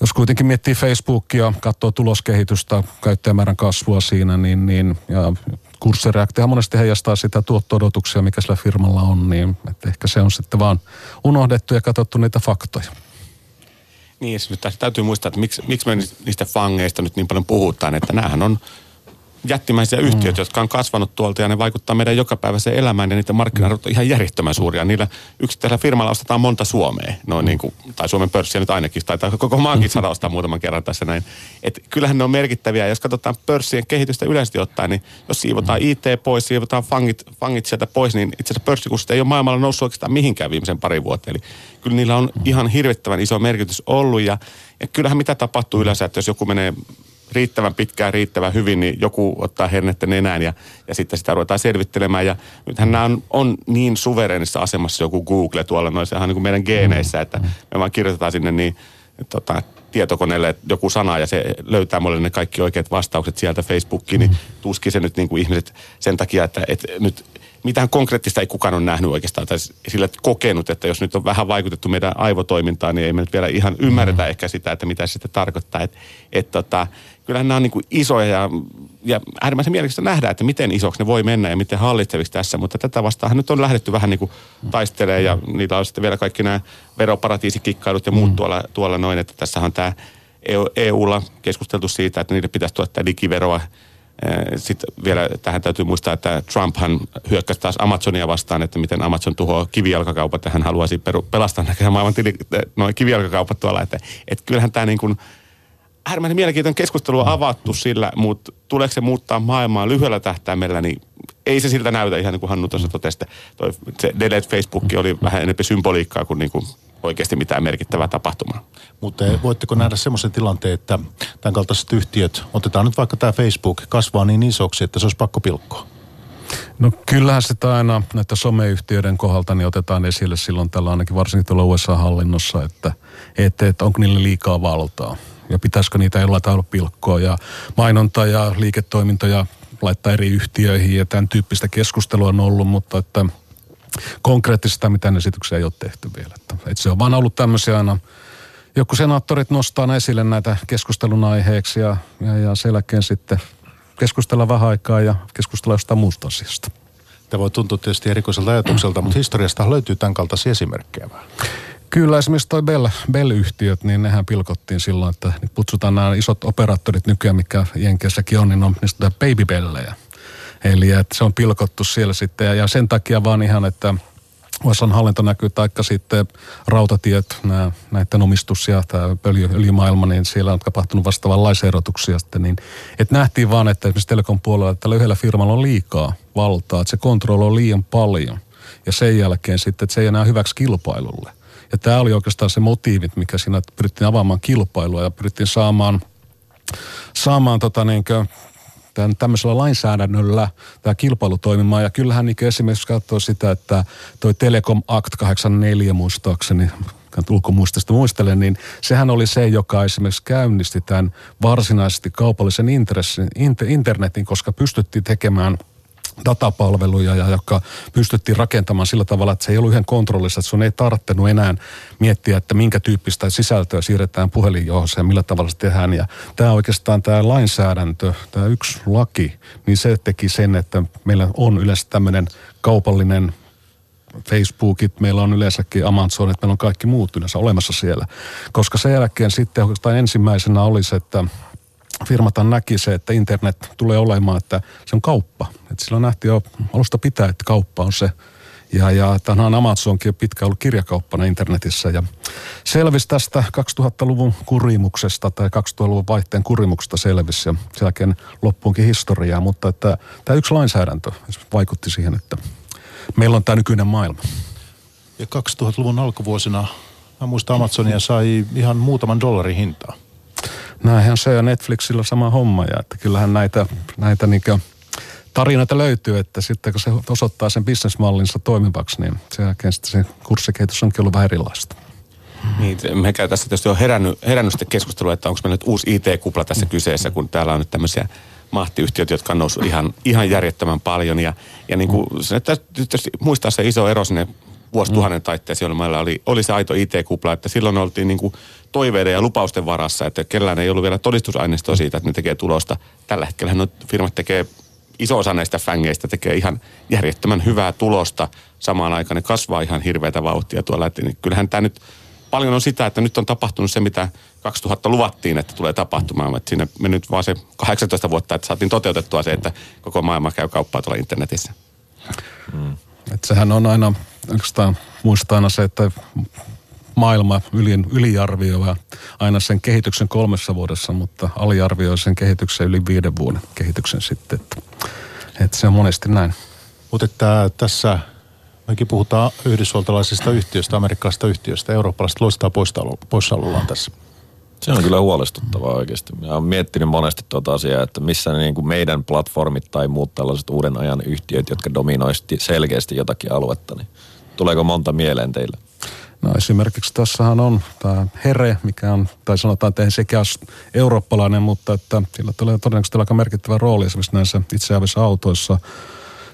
jos kuitenkin miettii Facebookia, katsoo tuloskehitystä, käyttäjämäärän kasvua siinä, niin, niin ja kurssireaktiohan monesti heijastaa sitä tuotto-odotuksia, mikä sillä firmalla on, niin että ehkä se on sitten vaan unohdettu ja katsottu niitä faktoja. Niin, tässä täytyy muistaa, että miksi, miksi me niistä fangeista nyt niin paljon puhutaan, että näähän on jättimäisiä mm. yhtiöitä, jotka on kasvanut tuolta ja ne vaikuttaa meidän jokapäiväiseen elämään ja niiden markkinarvot on ihan järjettömän suuria. Niillä yksittäisellä firmalla ostetaan monta Suomea, noin niin kuin, tai Suomen pörssiä nyt ainakin, tai koko maankin saada ostaa muutaman kerran tässä näin. Et kyllähän ne on merkittäviä, jos katsotaan pörssien kehitystä yleisesti ottaen, niin jos siivotaan mm. IT pois, siivotaan fangit, fangit sieltä pois, niin itse asiassa pörssikurssit ei ole maailmalla noussut oikeastaan mihinkään viimeisen pari vuotta. Eli kyllä niillä on ihan hirvittävän iso merkitys ollut ja, ja kyllähän mitä tapahtuu yleensä, että jos joku menee riittävän pitkään, riittävän hyvin, niin joku ottaa hernettä nenään ja, ja sitten sitä ruvetaan selvittelemään. Ja nythän nämä on, on niin suverenissa asemassa joku Google tuolla, noin sehän on niin kuin meidän geeneissä, että me vaan kirjoitetaan sinne niin tota, tietokoneelle joku sana ja se löytää mulle ne kaikki oikeat vastaukset sieltä Facebookiin, niin tuskin se nyt niin kuin ihmiset sen takia, että, että nyt mitään konkreettista ei kukaan ole nähnyt oikeastaan tai sillä kokenut, että jos nyt on vähän vaikutettu meidän aivotoimintaan, niin ei me nyt vielä ihan ymmärretä mm. ehkä sitä, että mitä se sitten tarkoittaa. Että et tota, kyllähän nämä on niin kuin isoja ja, ja äärimmäisen mielenkiintoista nähdä, että miten isoksi ne voi mennä ja miten hallitseviksi tässä, mutta tätä vastaan nyt on lähdetty vähän niin kuin taistelemaan ja niillä on sitten vielä kaikki nämä veroparatiisikikkailut ja muut mm. tuolla, tuolla noin, että tässä on tämä EU, EUlla keskusteltu siitä, että niille pitäisi tuottaa digiveroa sitten vielä tähän täytyy muistaa, että Trumphan hyökkäsi taas Amazonia vastaan, että miten Amazon tuhoaa kivijalkakaupat ja hän haluaisi peru, pelastaa näköjään maailman tili, noin kivijalkakaupat tuolla. Että, että kyllähän tämä niin kuin, äärimmäisen mielenkiintoinen keskustelu on avattu sillä, mutta tuleeko se muuttaa maailmaa lyhyellä tähtäimellä, niin ei se siltä näytä ihan niin kuin Hannu tuossa totesi. Toi, se Delete Facebook oli vähän enemmän symboliikkaa kuin, niin kuin oikeasti mitään merkittävää tapahtumaa. Mutta voitteko nähdä semmoisen tilanteen, että tämän kaltaiset yhtiöt, otetaan nyt vaikka tämä Facebook, kasvaa niin isoksi, että se olisi pakko pilkkoa? No kyllähän sitä aina näitä someyhtiöiden kohdalta niin otetaan esille silloin tällä ainakin varsinkin tuolla USA-hallinnossa, että, että, että onko niille liikaa valtaa ja pitäisikö niitä jollain tavalla pilkkoa ja mainonta ja liiketoimintoja laittaa eri yhtiöihin ja tämän tyyppistä keskustelua on ollut, mutta että konkreettista mitään esityksiä ei ole tehty vielä. Että, että se on vaan ollut tämmöisiä aina, joku senaattorit nostaa esille näitä keskustelun aiheeksi ja, ja, ja sen jälkeen sitten keskustella vähän aikaa ja keskustella jostain muusta asiasta. Tämä voi tuntua tietysti erikoiselta ajatukselta, mutta historiasta löytyy tämän kaltaisia esimerkkejä vähän. Kyllä esimerkiksi toi Bell, Bell-yhtiöt, niin nehän pilkottiin silloin, että kutsutaan nämä isot operaattorit nykyään, mikä Jenkeissäkin on, niin on niistä babybellejä. Eli että se on pilkottu siellä sitten ja, sen takia vaan ihan, että OSAn hallinto näkyy, taikka sitten rautatiet, nämä, näiden omistus ja tämä öljy, öljymaailma, niin siellä on tapahtunut vastaavanlaisia erotuksia sitten, niin että nähtiin vaan, että esimerkiksi Telekom puolella, että tällä yhdellä firmalla on liikaa valtaa, että se kontrolloi on liian paljon ja sen jälkeen sitten, että se ei enää hyväksi kilpailulle. Ja tämä oli oikeastaan se motiivit, mikä siinä pyrittiin avaamaan kilpailua ja pyrittiin saamaan, saamaan tota niin kuin, tämän tämmöisellä lainsäädännöllä tämä kilpailu toimimaan. Ja kyllähän niin esimerkiksi katsoo sitä, että toi Telekom Act 84 muistaakseni, ulkomuistista muistelen, niin sehän oli se, joka esimerkiksi käynnisti tämän varsinaisesti kaupallisen internetin, koska pystyttiin tekemään – datapalveluja, ja joka pystyttiin rakentamaan sillä tavalla, että se ei ollut yhden kontrollissa, että sun ei tarvinnut enää miettiä, että minkä tyyppistä sisältöä siirretään puhelinjohdossa ja millä tavalla se tehdään. Ja tämä oikeastaan tämä lainsäädäntö, tämä yksi laki, niin se teki sen, että meillä on yleensä tämmöinen kaupallinen Facebookit, meillä on yleensäkin Amazonit, meillä on kaikki muut yleensä olemassa siellä. Koska sen jälkeen sitten oikeastaan ensimmäisenä olisi, että firmat näki se, että internet tulee olemaan, että se on kauppa. Että silloin nähtiin jo alusta pitää, että kauppa on se. Ja, ja tämähän Amazonkin on pitkä ollut kirjakauppana internetissä ja selvisi tästä 2000-luvun kurimuksesta tai 2000-luvun vaihteen kurimuksesta selvisi ja sen jälkeen loppuunkin historiaa, mutta että tämä yksi lainsäädäntö vaikutti siihen, että meillä on tämä nykyinen maailma. Ja 2000-luvun alkuvuosina, mä muistan Amazonia sai ihan muutaman dollarin hintaa. Näinhän se ja Netflixillä sama homma ja että kyllähän näitä, näitä niinkö tarinoita löytyy, että sitten kun se osoittaa sen bisnesmallinsa toimivaksi, niin sen jälkeen sitten se kurssikehitys onkin ollut vähän erilaista. Niin, mekä tässä tietysti on herännyt, herännyt sitten keskustelua, että onko meillä nyt uusi IT-kupla tässä kyseessä, kun täällä on nyt tämmöisiä mahtiyhtiöt, jotka on noussut ihan, ihan järjettömän paljon. Ja, ja niin kuin, se tietysti muistaa se iso ero sinne vuosituhannen taitteeseen, jolloin meillä oli, oli se aito IT-kupla, että silloin oltiin niin kuin toiveiden ja lupausten varassa, että kellään ei ollut vielä todistusaineistoa siitä, että ne tekee tulosta. Tällä hetkellä no, firmat tekee, iso osa näistä fängeistä tekee ihan järjettömän hyvää tulosta. Samaan aikaan ne kasvaa ihan hirveätä vauhtia tuolla. Että, niin kyllähän tämä nyt paljon on sitä, että nyt on tapahtunut se, mitä 2000 luvattiin, että tulee tapahtumaan. Että siinä meni nyt vaan se 18 vuotta, että saatiin toteutettua se, että koko maailma käy kauppaa tuolla internetissä. Mm. Et sehän on aina, oikeastaan muistaa aina se, että maailma yli, yliarvioi aina sen kehityksen kolmessa vuodessa, mutta aliarvioi sen kehityksen yli viiden vuoden kehityksen sitten. Että, että se on monesti näin. Mutta että tässä mekin puhutaan yhdysvaltalaisista yhtiöistä, amerikkalaisista yhtiöistä, eurooppalaiset loistaa poissaolollaan tässä. Se on kyllä huolestuttavaa oikeasti. Mä oon miettinyt monesti tuota asiaa, että missä niin kuin meidän platformit tai muut tällaiset uuden ajan yhtiöt, jotka dominoivat selkeästi jotakin aluetta, niin tuleeko monta mieleen teille? No esimerkiksi tässähän on tämä Here, mikä on, tai sanotaan, että ei sekään eurooppalainen, mutta että sillä tulee todennäköisesti aika merkittävä rooli esimerkiksi näissä itseävissä autoissa.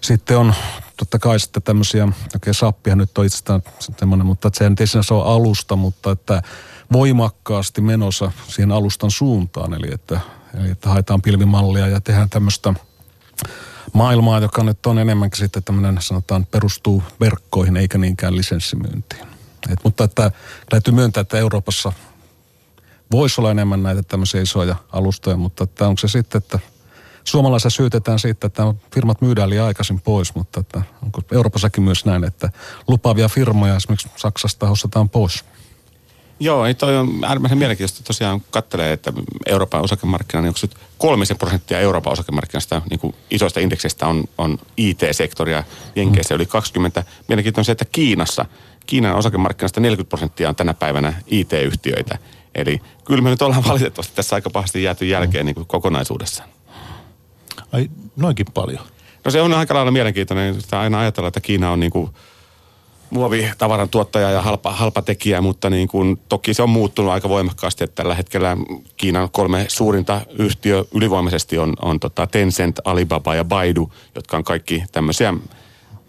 Sitten on totta kai sitten tämmöisiä, okei okay, sappihan nyt on itsestään semmoinen, mutta se ei se ole alusta, mutta että voimakkaasti menossa siihen alustan suuntaan, eli että, eli että haetaan pilvimallia ja tehdään tämmöistä maailmaa, joka nyt on enemmänkin sitten tämmöinen, sanotaan, perustuu verkkoihin eikä niinkään lisenssimyyntiin. Et, mutta että täytyy myöntää, että Euroopassa voisi olla enemmän näitä tämmöisiä isoja alustoja, mutta että onko se sitten, että suomalaisia syytetään siitä, että firmat myydään liian aikaisin pois, mutta että onko Euroopassakin myös näin, että lupaavia firmoja esimerkiksi Saksasta ostetaan pois? Joo, ei toi on äärimmäisen mielenkiintoista. Tosiaan kattelee, että Euroopan osakemarkkina, niin onko kolmisen prosenttia Euroopan osakemarkkinasta niin kuin isoista indekseistä on, on IT-sektoria, Jenkeissä yli 20. Mielenkiintoista on se, että Kiinassa, Kiinan osakemarkkinasta 40 prosenttia on tänä päivänä IT-yhtiöitä. Eli kyllä me nyt ollaan valitettavasti tässä aika pahasti jääty jälkeen niin kuin kokonaisuudessaan. Ai noinkin paljon? No se on aika lailla mielenkiintoinen. Sitä aina ajatellaan, että Kiina on niin kuin muovitavaran tuottaja ja halpa, halpa tekijä, mutta niin kuin, toki se on muuttunut aika voimakkaasti, että tällä hetkellä Kiinan kolme suurinta yhtiö ylivoimaisesti on, on tota Tencent, Alibaba ja Baidu, jotka on kaikki tämmöisiä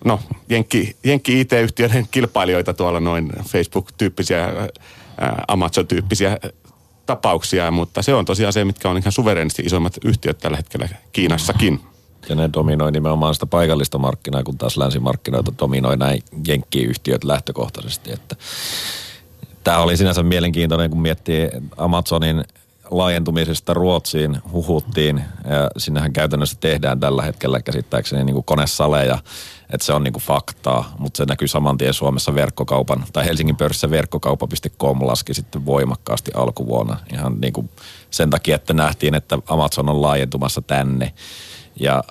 no, Jenkki, Jenkki IT-yhtiöiden kilpailijoita tuolla noin Facebook-tyyppisiä, Amazon-tyyppisiä tapauksia, mutta se on tosiaan se, mitkä on ihan suverenisti isoimmat yhtiöt tällä hetkellä Kiinassakin. Ja ne dominoi nimenomaan sitä paikallista markkinaa, kun taas länsimarkkinoita dominoi näin jenkkiyhtiöt lähtökohtaisesti. Että tämä oli sinänsä mielenkiintoinen, kun miettii Amazonin laajentumisesta Ruotsiin huhuttiin. Ja sinnehän käytännössä tehdään tällä hetkellä käsittääkseni niin kuin konesaleja, että se on niin kuin faktaa, mutta se näkyy saman tien Suomessa verkkokaupan, tai Helsingin pörssissä verkkokauppa.com laski sitten voimakkaasti alkuvuonna ihan niin kuin sen takia, että nähtiin, että Amazon on laajentumassa tänne. Ja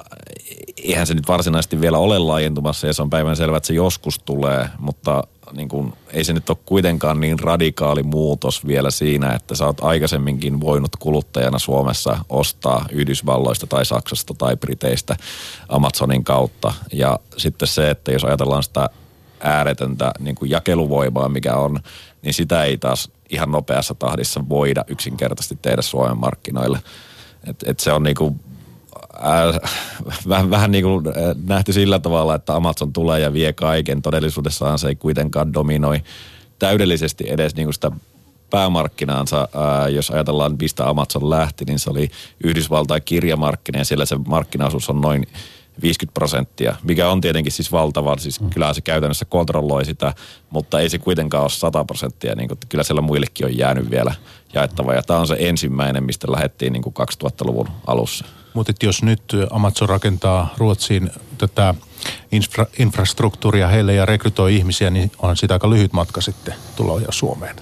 eihän se nyt varsinaisesti vielä ole laajentumassa ja se on päivän selvä, että se joskus tulee, mutta niin kuin, ei se nyt ole kuitenkaan niin radikaali muutos vielä siinä, että sä oot aikaisemminkin voinut kuluttajana Suomessa ostaa Yhdysvalloista tai Saksasta tai Briteistä Amazonin kautta. Ja sitten se, että jos ajatellaan sitä ääretöntä niin kuin jakeluvoimaa, mikä on, niin sitä ei taas ihan nopeassa tahdissa voida yksinkertaisesti tehdä Suomen markkinoille. Et, et se on niin kuin äh, vähän, vähän niin kuin äh, nähty sillä tavalla, että Amazon tulee ja vie kaiken. Todellisuudessaan se ei kuitenkaan dominoi täydellisesti edes niin kuin sitä päämarkkinaansa, ää, äh, jos ajatellaan, mistä Amazon lähti, niin se oli Yhdysvaltain kirjamarkkina ja siellä se markkinaosuus on noin 50 prosenttia, mikä on tietenkin siis valtava. Siis mm. kyllä se käytännössä kontrolloi sitä, mutta ei se kuitenkaan ole 100 prosenttia. Niin kuin, kyllä siellä muillekin on jäänyt vielä jaettava. Ja tämä on se ensimmäinen, mistä lähdettiin niin kuin 2000-luvun alussa. Mutta jos nyt Amazon rakentaa Ruotsiin tätä infra, infrastruktuuria heille ja rekrytoi ihmisiä, niin on sitä aika lyhyt matka sitten tulla jo Suomeen.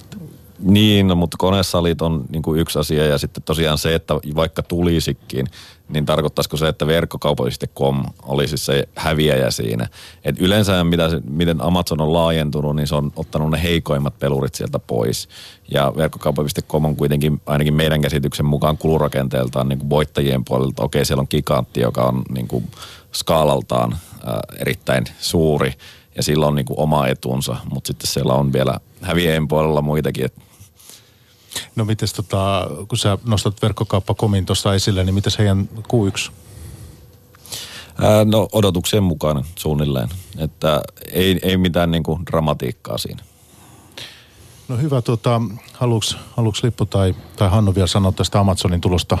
Niin, no, mutta konesalit on niin kuin yksi asia ja sitten tosiaan se, että vaikka tulisikin, niin tarkoittaisiko se, että verkkokaupallisesti.com olisi se häviäjä siinä. Et yleensä mitä, miten Amazon on laajentunut, niin se on ottanut ne heikoimmat pelurit sieltä pois. Ja verkkokaupallisesti.com on kuitenkin ainakin meidän käsityksen mukaan kulurakenteeltaan niin kuin voittajien puolelta. Okei, siellä on gigantti, joka on niin kuin skaalaltaan äh, erittäin suuri ja sillä on niin kuin oma etunsa, mutta sitten siellä on vielä häviäjien puolella muitakin. Et No mites tota, kun sä nostat verkkokauppakomin tuossa esille, niin mites heidän Q1? Ää, no odotuksien mukaan suunnilleen, että ei, ei mitään niinku dramatiikkaa siinä. No hyvä, tota, haluuks, haluuks Lippu tai, tai Hannu vielä sanoa tästä Amazonin tulosta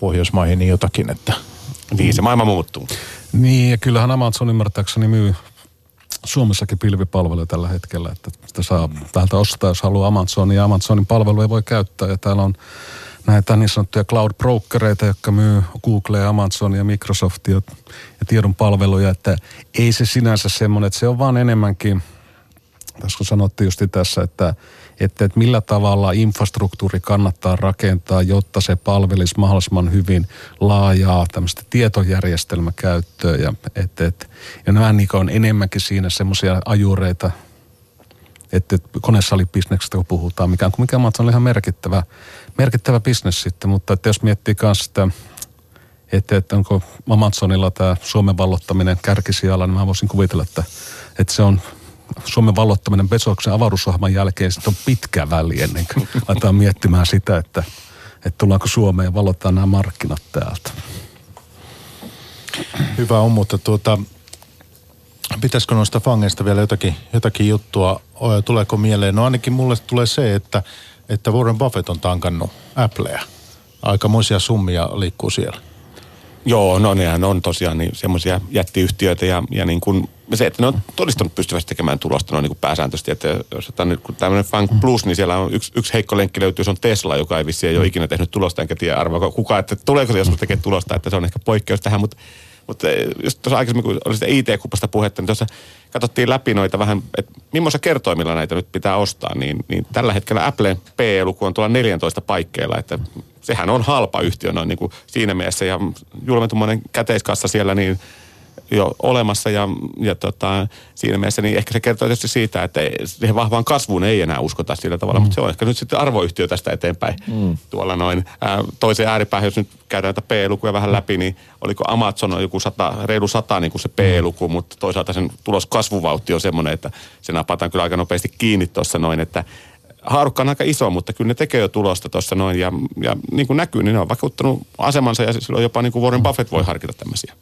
Pohjoismaihin niin jotakin, että Niin, se maailma muuttuu. Niin, ja kyllähän Amazon ymmärtääkseni myy Suomessakin pilvipalveluja tällä hetkellä, että sitä saa täältä ostaa, jos haluaa Amazonin, ja Amazonin palveluja voi käyttää, ja täällä on näitä niin sanottuja cloud brokereita, jotka myy Google, Amazon ja Microsoft ja tiedon palveluja, että ei se sinänsä semmoinen, että se on vaan enemmänkin, tässä kun sanottiin just tässä, että, että, että millä tavalla infrastruktuuri kannattaa rakentaa, jotta se palvelisi mahdollisimman hyvin laajaa tämmöistä tietojärjestelmäkäyttöä. Ja, että, että, ja nämä niin on enemmänkin siinä semmoisia ajureita, että, että konesalibisneksestä kun puhutaan, mikä on mikä on ihan merkittävä, merkittävä bisnes sitten, mutta että jos miettii myös sitä, että, että onko Amazonilla tämä Suomen vallottaminen kärkisijalla, niin mä voisin kuvitella, että, että se on Suomen vallottaminen Bezoksen avaruusohjelman jälkeen sitten on pitkä väli ennen kuin aletaan miettimään sitä, että, että tullaanko Suomeen ja vallottaa nämä markkinat täältä. hyvä on, mutta tuota, pitäisikö noista fangeista vielä jotakin, jotakin juttua? Tuleeko mieleen? No ainakin mulle tulee se, että, että Warren Buffett on tankannut Appleä. Aikamoisia summia liikkuu siellä. Joo, no nehän on tosiaan niin semmoisia jättiyhtiöitä ja, ja niin kuin se, että ne on todistanut pystyvästi tekemään tulosta noin niin pääsääntöisesti. Että jos otetaan nyt tämmöinen Fang Plus, niin siellä on yksi, yksi heikko lenkki löytyy, se on Tesla, joka ei vissiin ole ikinä tehnyt tulosta, enkä tiedä arvoa kukaan, että tuleeko se joskus tekemään tulosta, että se on ehkä poikkeus tähän, mutta mutta just tuossa aikaisemmin, kun oli sitä IT-kupasta puhetta, niin tuossa katsottiin läpi noita vähän, että millaisia kertoimilla näitä nyt pitää ostaa, niin, niin tällä hetkellä Applen PE-luku on tuolla 14 paikkeilla, että sehän on halpa yhtiö noin niin kuin siinä mielessä ja julmentumainen käteiskassa siellä, niin jo olemassa ja, ja tota, siinä mielessä niin ehkä se kertoo tietysti siitä, että siihen vahvaan kasvuun ei enää uskota sillä tavalla, mm. mutta se on ehkä nyt sitten arvoyhtiö tästä eteenpäin mm. tuolla noin. Ää, toiseen ääripäähän, jos nyt käydään näitä P-lukuja vähän läpi, niin oliko Amazon on joku sata, reilu sata niin kuin se P-luku, mm. mutta toisaalta sen tulos kasvuvauhti on semmoinen, että se napataan kyllä aika nopeasti kiinni tuossa noin, että haarukka on aika iso, mutta kyllä ne tekee jo tulosta tuossa noin ja, ja niin kuin näkyy, niin ne on vakuuttanut asemansa ja silloin jopa niin kuin Warren Buffett voi harkita tämmöisiä.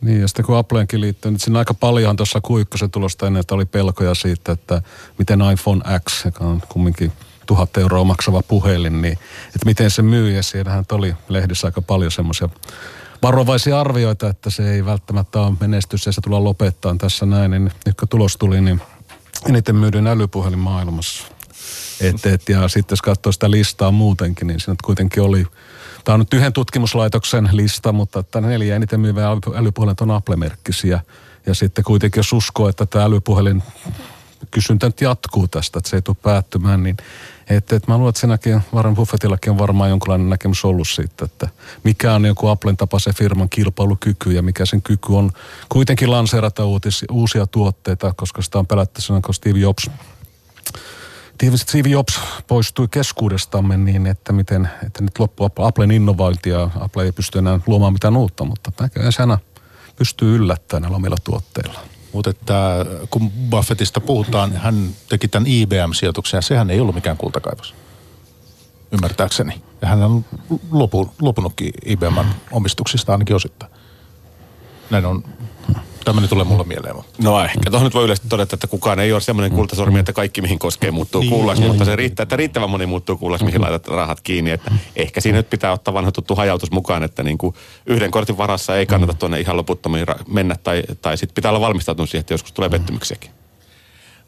Niin, ja sitten kun Appleenkin liittyy, niin siinä aika paljon tuossa kuikkosen tulosta ennen, että oli pelkoja siitä, että miten iPhone X, joka on kumminkin tuhat euroa maksava puhelin, niin että miten se myy. Ja siellähän oli lehdissä aika paljon semmoisia varovaisia arvioita, että se ei välttämättä ole menestys ja se tullaan lopettaa tässä näin. Niin nyt kun tulos tuli, niin eniten myydyin älypuhelin maailmassa. Et, et, ja sitten jos katsoo sitä listaa muutenkin, niin siinä kuitenkin oli Tämä on nyt yhden tutkimuslaitoksen lista, mutta että neljä eniten myyvää älypuhelinta on Apple-merkkisiä. Ja sitten kuitenkin jos uskoo, että tämä älypuhelin kysyntä nyt jatkuu tästä, että se ei tule päättymään, niin että, että mä luulen, että senäkin Warren Buffettillakin on varmaan jonkinlainen näkemys ollut siitä, että mikä on joku Applen tapaisen firman kilpailukyky ja mikä sen kyky on kuitenkin lanseerata uutis, uusia tuotteita, koska sitä on pelätty sen, kun Steve Jobs Steve Jobs poistui keskuudestamme niin, että miten, että nyt loppuu Applen innovointi ja Apple ei pysty enää luomaan mitään uutta, mutta näköjään se aina pystyy yllättämään näillä omilla tuotteilla. Mutta että kun Buffettista puhutaan, hän teki tämän IBM-sijoituksen ja sehän ei ollut mikään kultakaivos. Ymmärtääkseni. Ja hän on lopu, lopunutkin IBM omistuksista ainakin osittain. Näin on Tämmöinen tulee mulle mieleen. No ehkä tuohon nyt voi yleisesti todeta, että kukaan ei ole semmoinen kultasormi, että kaikki mihin koskee muuttuu niin, kuullaksi, mutta se riittää, että riittävän moni muuttuu kuullaksi, mihin laitat rahat kiinni. Että ehkä siinä nyt pitää ottaa vanha tuttu hajautus mukaan, että niin kuin yhden kortin varassa ei kannata tuonne ihan loputtomiin mennä tai, tai sitten pitää olla valmistautunut siihen, että joskus tulee pettymyksiäkin.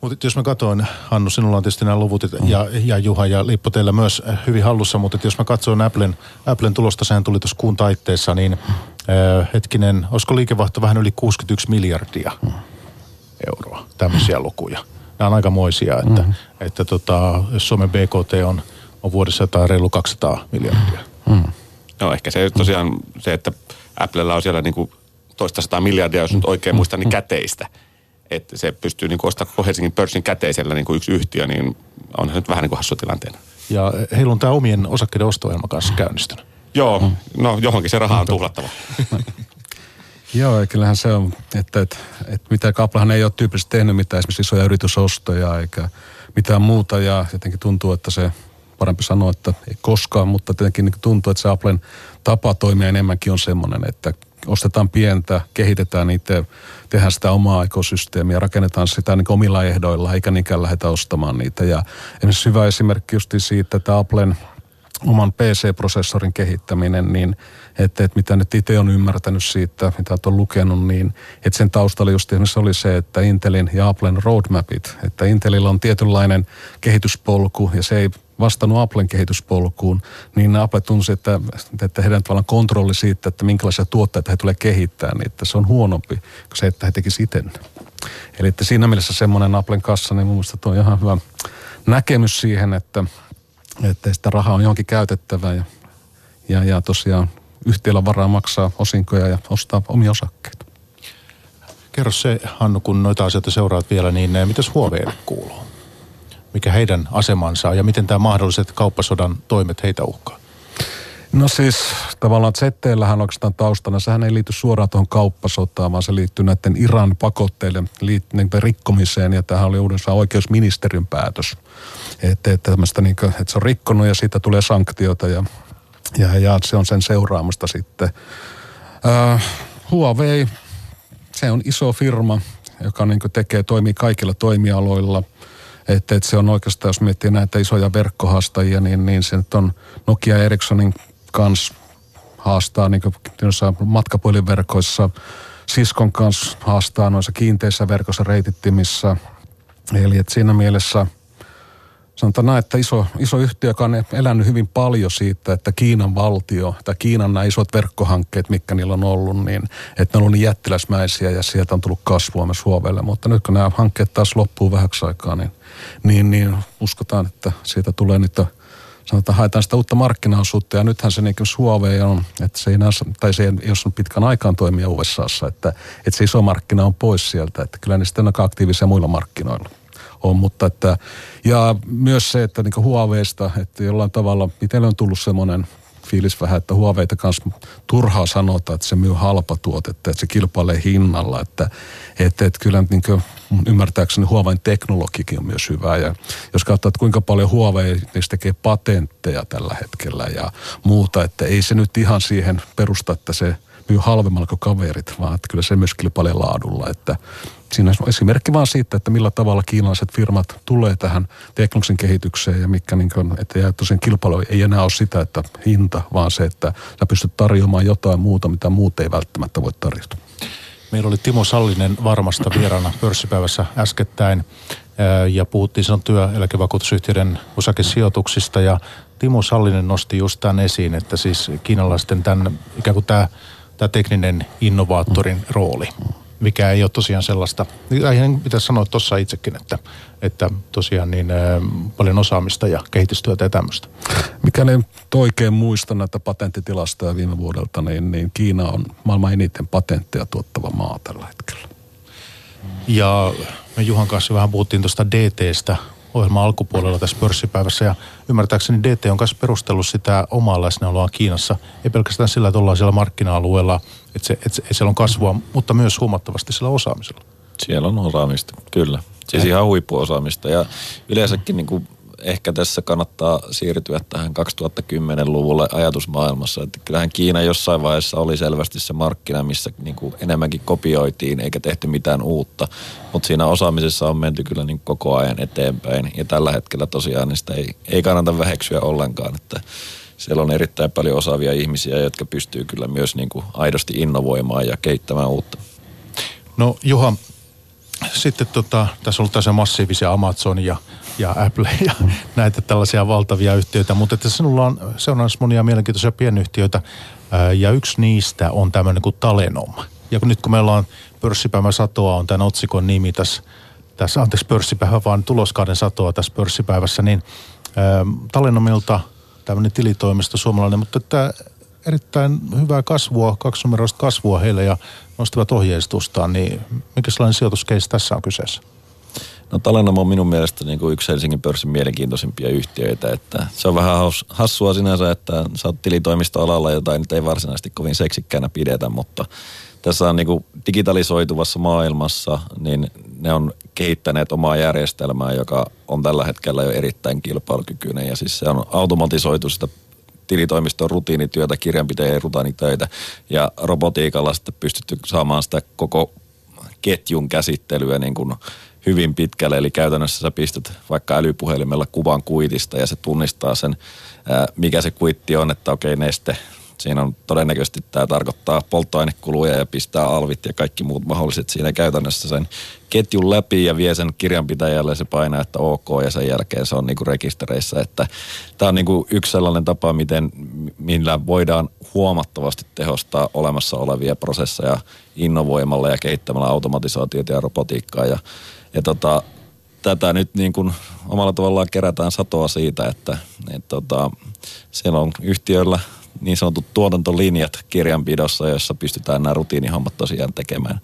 Mutta jos mä katsoin, Hannu, sinulla on tietysti nämä luvut ja, ja Juha ja Lippo teillä myös hyvin hallussa, mutta jos mä katsoin Applen, Applen tulosta, sehän tuli tuossa kuun taitteessa, niin hetkinen, olisiko liikevaihto vähän yli 61 miljardia euroa, tämmöisiä lukuja. Nämä on aika moisia, että, mm-hmm. että tota, Suomen BKT on, on vuodessa jotain reilu 200 miljardia. Mm. No ehkä se tosiaan se, että Applella on siellä niinku toista sataa miljardia, jos nyt oikein muistan, niin käteistä – että se pystyy niin ostamaan koko Helsingin pörssin käteisellä niin kuin yksi yhtiö, niin onhan nyt vähän niin kuin hassu tilanteena. Ja heillä on tämä omien osakkeiden osto kanssa käynnistynyt. Joo, no johonkin se raha on tuhlattava. Joo, ja kyllähän se on, että, että, että mitä Applehan ei ole tyypillisesti tehnyt mitään esimerkiksi isoja yritysostoja eikä mitään muuta ja jotenkin tuntuu, että se parempi sanoa, että ei koskaan, mutta tietenkin niin tuntuu, että se Applen tapa toimia enemmänkin on semmoinen, että ostetaan pientä, kehitetään niitä, tehdään sitä omaa ekosysteemiä, rakennetaan sitä niin omilla ehdoilla, eikä niinkään lähdetä ostamaan niitä. Ja esimerkiksi hyvä esimerkki just siitä, että Applen oman PC-prosessorin kehittäminen, niin että, että mitä nyt itse on ymmärtänyt siitä, mitä olet lukenut, niin että sen taustalla just esimerkiksi oli se, että Intelin ja Applen roadmapit, että Intelillä on tietynlainen kehityspolku ja se ei vastannut Applen kehityspolkuun, niin Apple tunsi, että, että heidän tavallaan kontrolli siitä, että minkälaisia tuotteita he tulee kehittää, niin että se on huonompi kuin se, että he tekisivät siten. Eli että siinä mielessä semmoinen Applen kassa, niin mun mielestä on ihan hyvä näkemys siihen, että, että sitä rahaa on johonkin käytettävä ja, ja, ja tosiaan yhtiöllä varaa maksaa osinkoja ja ostaa omia osakkeita. Kerro se, Hannu, kun noita asioita seuraat vielä, niin eh, mitäs Huoveelle kuuluu? Mikä heidän asemansa ja miten tämä mahdolliset kauppasodan toimet heitä uhkaa? No siis tavallaan ZTllähän oikeastaan taustana, sehän ei liity suoraan tuohon kauppasotaan, vaan se liittyy näiden Iran pakotteiden niin rikkomiseen ja tähän oli uudessa oikeusministerin päätös. Että, että, niin kuin, että se on rikkonut ja siitä tulee sanktioita ja ja, ja se on sen seuraamasta sitten. Äh, Huawei, se on iso firma, joka niin tekee, toimii kaikilla toimialoilla. Että, että se on oikeastaan, jos miettii näitä isoja verkkohaastajia, niin, niin se nyt on Nokia Ericssonin kanssa haastaa niin matkapuhelinverkoissa, Siskon kanssa haastaa noissa kiinteissä verkossa reitittimissä. Eli että siinä mielessä – sanotaan näin, että iso, iso yhtiö, joka on elänyt hyvin paljon siitä, että Kiinan valtio tai Kiinan nämä isot verkkohankkeet, mitkä niillä on ollut, niin että ne on ollut niin jättiläismäisiä ja sieltä on tullut kasvua myös Huovelle. Mutta nyt kun nämä hankkeet taas loppuu vähäksi aikaa, niin, niin, niin uskotaan, että siitä tulee nyt sanotaan, haetaan sitä uutta markkinaosuutta ja nythän se niin Huawei on, että se ei, näe, tai se ei, jos on pitkän aikaan toimia USAssa, että, että se iso markkina on pois sieltä, että kyllä ne sitten on aktiivisia muilla markkinoilla on, mutta että, ja myös se, että niin Huaweista, että jollain tavalla, miten on tullut semmoinen fiilis vähän, että Huaweita kanssa turhaa sanota, että se myy halpa tuotetta, että se kilpailee hinnalla, että, että, että kyllä niin kuin, ymmärtääkseni Huawein teknologikin on myös hyvä ja jos katsoo, että kuinka paljon Huawei niistä tekee patentteja tällä hetkellä ja muuta, että ei se nyt ihan siihen perusta, että se myy halvemmalla kuin kaverit, vaan että kyllä se myös kilpailee laadulla, että siinä on esimerkki vaan siitä, että millä tavalla kiinalaiset firmat tulee tähän teknologisen kehitykseen ja mikä niin kuin, että ja tosiaan kilpailu ei enää ole sitä, että hinta, vaan se, että sä pystyt tarjoamaan jotain muuta, mitä muut ei välttämättä voi tarjota. Meillä oli Timo Sallinen varmasta vieraana pörssipäivässä äskettäin ja puhuttiin sen työeläkevakuutusyhtiöiden osakesijoituksista ja Timo Sallinen nosti just tämän esiin, että siis kiinalaisten tämän, ikään kuin tämä, tämä tekninen innovaattorin rooli mikä ei ole tosiaan sellaista, ihan pitäisi sanoa tuossa itsekin, että, että tosiaan niin paljon osaamista ja kehitystyötä ja tämmöistä. Mikäli oikein muista näitä patenttitilastoja viime vuodelta, niin, niin Kiina on maailman eniten patentteja tuottava maa tällä hetkellä. Ja me Juhan kanssa vähän puhuttiin tuosta DTstä ohjelman alkupuolella tässä pörssipäivässä ja ymmärtääkseni DT on myös perustellut sitä omaa läsnäoloa Kiinassa. Ei pelkästään sillä, että ollaan siellä markkina-alueella, että, se, että siellä on kasvua, mutta myös huomattavasti sillä osaamisella. Siellä on osaamista, kyllä. Siis ihan huippuosaamista ja yleensäkin niin kuin ehkä tässä kannattaa siirtyä tähän 2010-luvulle ajatusmaailmassa. Että kyllähän Kiina jossain vaiheessa oli selvästi se markkina, missä niin kuin enemmänkin kopioitiin eikä tehty mitään uutta. Mutta siinä osaamisessa on menty kyllä niin koko ajan eteenpäin. Ja tällä hetkellä tosiaan niin sitä ei, ei kannata väheksyä ollenkaan. Että siellä on erittäin paljon osaavia ihmisiä, jotka pystyy kyllä myös niin kuin aidosti innovoimaan ja kehittämään uutta. No Juha, sitten tota, tässä on ollut tässä massiivisia Amazon ja Apple ja näitä tällaisia valtavia yhtiöitä, mutta että sinulla on seuraavassa monia mielenkiintoisia pienyhtiöitä ja yksi niistä on tämmöinen kuin Talenom. Ja kun nyt kun meillä on pörssipäivän satoa on tämän otsikon nimi tässä, tässä anteeksi pörssipäivä, vaan tuloskauden satoa tässä pörssipäivässä, niin ää, Talenomilta tämmöinen tilitoimisto suomalainen, mutta että erittäin hyvää kasvua, kaksinumeroista kasvua heille ja nostivat ohjeistustaan, niin mikä sellainen sijoituskeisi tässä on kyseessä? No Talenom on minun mielestä niin kuin yksi Helsingin pörssin mielenkiintoisimpia yhtiöitä. Että se on vähän hassua sinänsä, että sä oot tilitoimistoalalla, jota nyt ei varsinaisesti kovin seksikkäänä pidetä, mutta tässä on niin kuin digitalisoituvassa maailmassa, niin ne on kehittäneet omaa järjestelmää, joka on tällä hetkellä jo erittäin kilpailukykyinen. Ja siis se on automatisoitu sitä tilitoimiston rutiinityötä, kirjanpitäjien rutiinitöitä ja robotiikalla sitten pystytty saamaan sitä koko ketjun käsittelyä niin kuin hyvin pitkälle. Eli käytännössä sä pistät vaikka älypuhelimella kuvan kuitista ja se tunnistaa sen, mikä se kuitti on, että okei neste Siinä on todennäköisesti tämä tarkoittaa polttoainekuluja ja pistää alvit ja kaikki muut mahdolliset siinä käytännössä sen ketjun läpi ja vie sen kirjanpitäjälle se painaa, että ok ja sen jälkeen se on niinku rekistereissä. Että tämä on niinku yksi sellainen tapa, miten, millä voidaan huomattavasti tehostaa olemassa olevia prosesseja innovoimalla ja kehittämällä automatisaatiota ja robotiikkaa ja, ja tota, tätä nyt niin kuin omalla tavallaan kerätään satoa siitä, että et tota, siellä on yhtiöillä niin sanotut tuotantolinjat kirjanpidossa, jossa pystytään nämä rutiinihommat tosiaan tekemään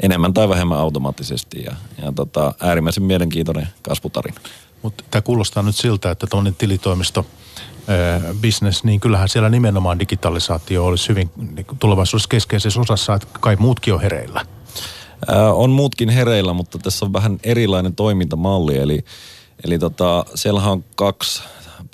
enemmän tai vähemmän automaattisesti ja, ja tota, äärimmäisen mielenkiintoinen kasvutarina. Mutta tämä kuulostaa nyt siltä, että tuonne tilitoimisto business, niin kyllähän siellä nimenomaan digitalisaatio olisi hyvin niin tulevaisuudessa keskeisessä osassa, että kai muutkin on hereillä. Ää, on muutkin hereillä, mutta tässä on vähän erilainen toimintamalli, eli, eli tota, siellähän on kaksi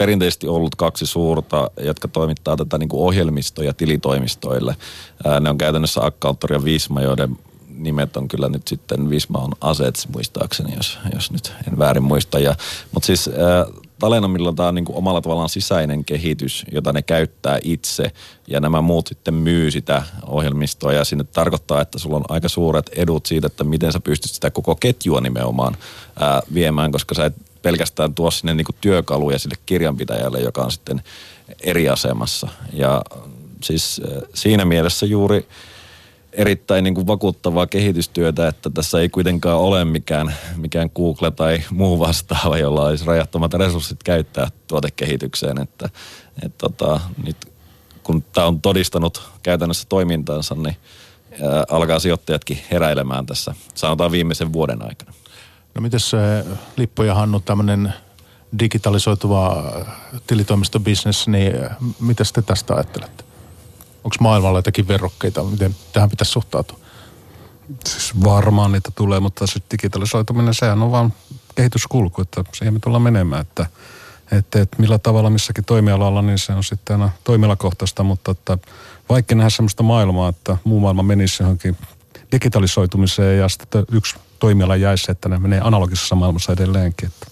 perinteisesti ollut kaksi suurta, jotka toimittaa tätä niin kuin ohjelmistoja tilitoimistoille. Ää, ne on käytännössä Accountor ja Visma, joiden nimet on kyllä nyt sitten, Visma on Assets muistaakseni, jos, jos nyt en väärin muista. Ja, mutta siis ää, Talenomilla tämä on niin kuin omalla tavallaan sisäinen kehitys, jota ne käyttää itse ja nämä muut sitten myy sitä ohjelmistoa ja sinne tarkoittaa, että sulla on aika suuret edut siitä, että miten sä pystyt sitä koko ketjua nimenomaan ää, viemään, koska sä et pelkästään tuo sinne niin työkaluja sille kirjanpitäjälle, joka on sitten eri asemassa. Ja siis siinä mielessä juuri erittäin niin kuin vakuuttavaa kehitystyötä, että tässä ei kuitenkaan ole mikään, mikään Google tai muu vastaava, jolla olisi rajattomat resurssit käyttää tuotekehitykseen. Että, et tota, nyt kun tämä on todistanut käytännössä toimintaansa, niin alkaa sijoittajatkin heräilemään tässä, sanotaan viimeisen vuoden aikana. No miten se Lippo ja Hannu, tämmöinen digitalisoituva tilitoimistobisnes, niin mitä te tästä ajattelette? Onko maailmalla jotakin verrokkeita, miten tähän pitäisi suhtautua? Siis varmaan niitä tulee, mutta se digitalisoituminen, sehän on vaan kehityskulku, että siihen me tullaan menemään, että, että, että millä tavalla missäkin toimialalla, niin se on sitten aina toimialakohtaista, mutta että vaikka nähdä sellaista maailmaa, että muu maailma menisi johonkin digitalisoitumiseen ja sitten yksi toimiala jäisi, että ne menee analogisessa maailmassa edelleenkin. Että.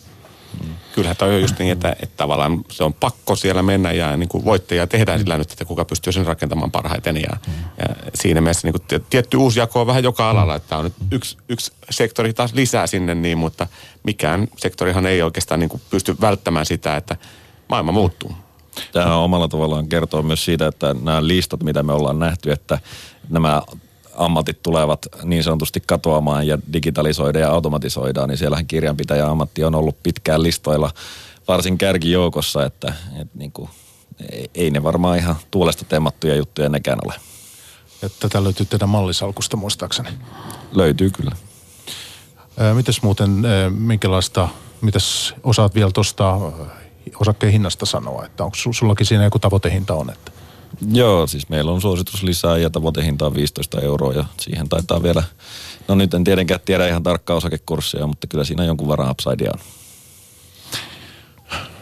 Kyllähän toi on just niin, että, että tavallaan se on pakko siellä mennä ja niin kuin voittajia tehdään sillä nyt, että kuka pystyy sen rakentamaan parhaiten. Ja, ja siinä mielessä niin kuin tietty uusi jako on vähän joka alalla, että on nyt yksi, yksi sektori taas lisää sinne niin, mutta mikään sektorihan ei oikeastaan niin kuin pysty välttämään sitä, että maailma muuttuu. Tämä omalla tavallaan kertoo myös siitä, että nämä listat, mitä me ollaan nähty, että nämä ammatit tulevat niin sanotusti katoamaan ja digitalisoidaan ja automatisoidaan, niin siellähän kirjanpitäjä ammatti on ollut pitkään listoilla varsin kärkijoukossa, että, että niin kuin, ei ne varmaan ihan tuulesta temmattuja juttuja nekään ole. Ja tätä löytyy teidän mallisalkusta muistaakseni. Löytyy kyllä. mites muuten, minkälaista, mitäs osaat vielä tuosta osakkeen hinnasta sanoa, että onko sullakin siinä joku tavoitehinta on, että Joo, siis meillä on suositus lisää ja tavoitehinta on 15 euroa ja siihen taitaa vielä, no nyt en tietenkään tiedä ihan tarkkaa osakekurssia, mutta kyllä siinä jonkun verran upsidea on.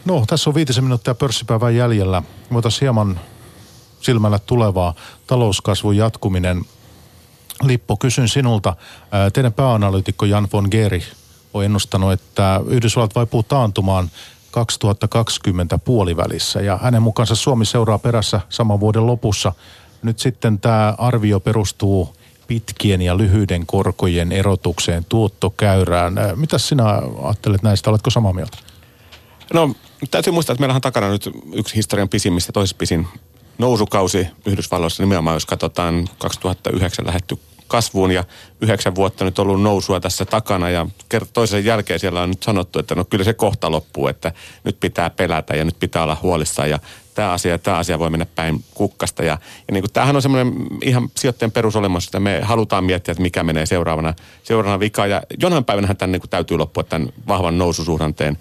No, tässä on viitisen minuuttia pörssipäivän jäljellä. Voitaisiin hieman silmällä tulevaa talouskasvun jatkuminen. Lippo, kysyn sinulta. Teidän pääanalyytikko Jan von Geri on ennustanut, että Yhdysvallat vaipuu taantumaan 2020 puolivälissä ja hänen mukaansa Suomi seuraa perässä saman vuoden lopussa. Nyt sitten tämä arvio perustuu pitkien ja lyhyiden korkojen erotukseen, tuottokäyrään. Äh, mitä sinä ajattelet näistä? Oletko samaa mieltä? No täytyy muistaa, että meillä on takana nyt yksi historian pisimmistä, toisessa pisin nousukausi Yhdysvalloissa nimenomaan, jos katsotaan 2009 lähetty kasvuun ja yhdeksän vuotta nyt ollut nousua tässä takana ja toisen jälkeen siellä on nyt sanottu, että no kyllä se kohta loppuu, että nyt pitää pelätä ja nyt pitää olla huolissaan ja tämä asia tämä asia voi mennä päin kukkasta. Ja, ja niin kuin, tämähän on semmoinen ihan sijoittajan perusolemus, että me halutaan miettiä, että mikä menee seuraavana, seuraavana vika. Ja jonain päivänä tämän niin kuin täytyy loppua tämän vahvan noususuhdanteen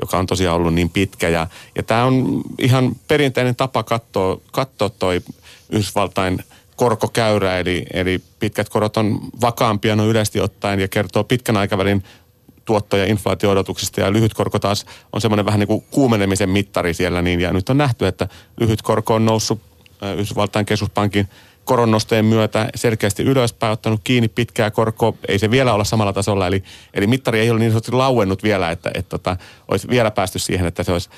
joka on tosiaan ollut niin pitkä. Ja, ja tämä on ihan perinteinen tapa katsoa, katsoa toi Yhdysvaltain korkokäyrä, eli, eli pitkät korot on vakaampia no yleisesti ottaen ja kertoo pitkän aikavälin tuotto- ja inflaatio-odotuksista ja lyhyt korko taas on semmoinen vähän niin kuin kuumenemisen mittari siellä. Niin, ja nyt on nähty, että lyhyt korko on noussut Yhdysvaltain keskuspankin koronnostojen myötä selkeästi ylöspäin, ottanut kiinni pitkää korkoa. Ei se vielä olla samalla tasolla, eli, eli mittari ei ole niin sanotusti lauennut vielä, että, että, että tota, olisi vielä päästy siihen, että se olisi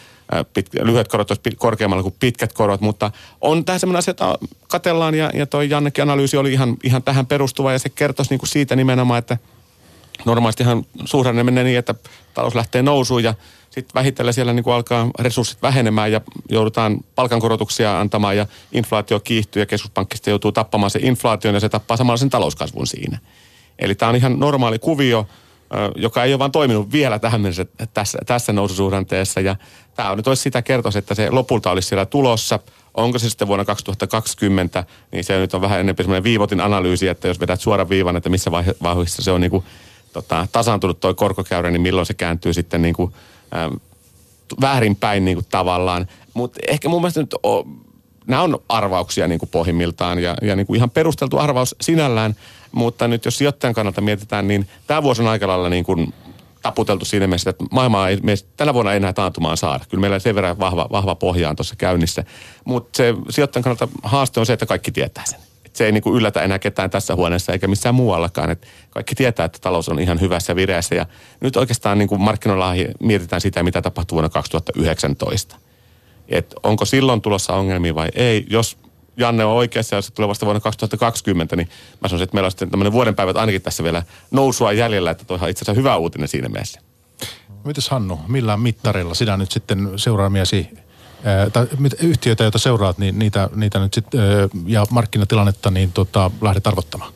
pit, lyhyet korot olisi korkeammalla kuin pitkät korot, mutta on tämä sellainen asia, että katellaan ja, ja toi Jannekin analyysi oli ihan, ihan tähän perustuva ja se kertoisi niin kuin siitä nimenomaan, että normaalistihan suhdanne menee niin, että talous lähtee nousuun ja sitten vähitellen siellä niin kuin alkaa resurssit vähenemään ja joudutaan palkankorotuksia antamaan ja inflaatio kiihtyy ja keskuspankkista joutuu tappamaan se inflaation ja se tappaa samalla sen talouskasvun siinä. Eli tämä on ihan normaali kuvio, joka ei ole vaan toiminut vielä tähän mennessä tässä, tässä noususuhdanteessa. Ja tämä on nyt olisi sitä kertoisi, että se lopulta olisi siellä tulossa. Onko se sitten vuonna 2020, niin se nyt on vähän enemmän semmoinen viivotin analyysi, että jos vedät suoran viivan, että missä vaiheessa se on niin kuin, tota, tasaantunut tuo korkokäyrä, niin milloin se kääntyy sitten niin kuin, ähm, väärinpäin niin kuin tavallaan. Mutta ehkä mun mielestä nyt o, nämä on arvauksia niin kuin pohjimmiltaan ja, ja niin kuin ihan perusteltu arvaus sinällään, mutta nyt jos sijoittajan kannalta mietitään, niin tämä vuosi on aika lailla niin kuin taputeltu siinä mielessä, että maailmaa ei, me tänä vuonna enää taantumaan saada. Kyllä meillä sen verran vahva, vahva pohja on tuossa käynnissä. Mutta se sijoittajan kannalta haaste on se, että kaikki tietää sen. Et se ei niin kuin yllätä enää ketään tässä huoneessa eikä missään muuallakaan. Et kaikki tietää, että talous on ihan hyvässä vireessä. Ja nyt oikeastaan niin kuin markkinoilla mietitään sitä, mitä tapahtuu vuonna 2019. Et onko silloin tulossa ongelmia vai ei. Jos Janne on oikeassa ja se tulee vasta vuonna 2020, niin mä sanoisin, että meillä on sitten tämmöinen vuoden päivät ainakin tässä vielä nousua jäljellä, että toihan itse asiassa hyvä uutinen siinä mielessä. Mites Hannu, millä mittarilla sinä nyt sitten seuraamiesi tai yhtiöitä, joita seuraat, niin niitä, niitä nyt sit, ja markkinatilannetta niin tota, lähdet arvottamaan?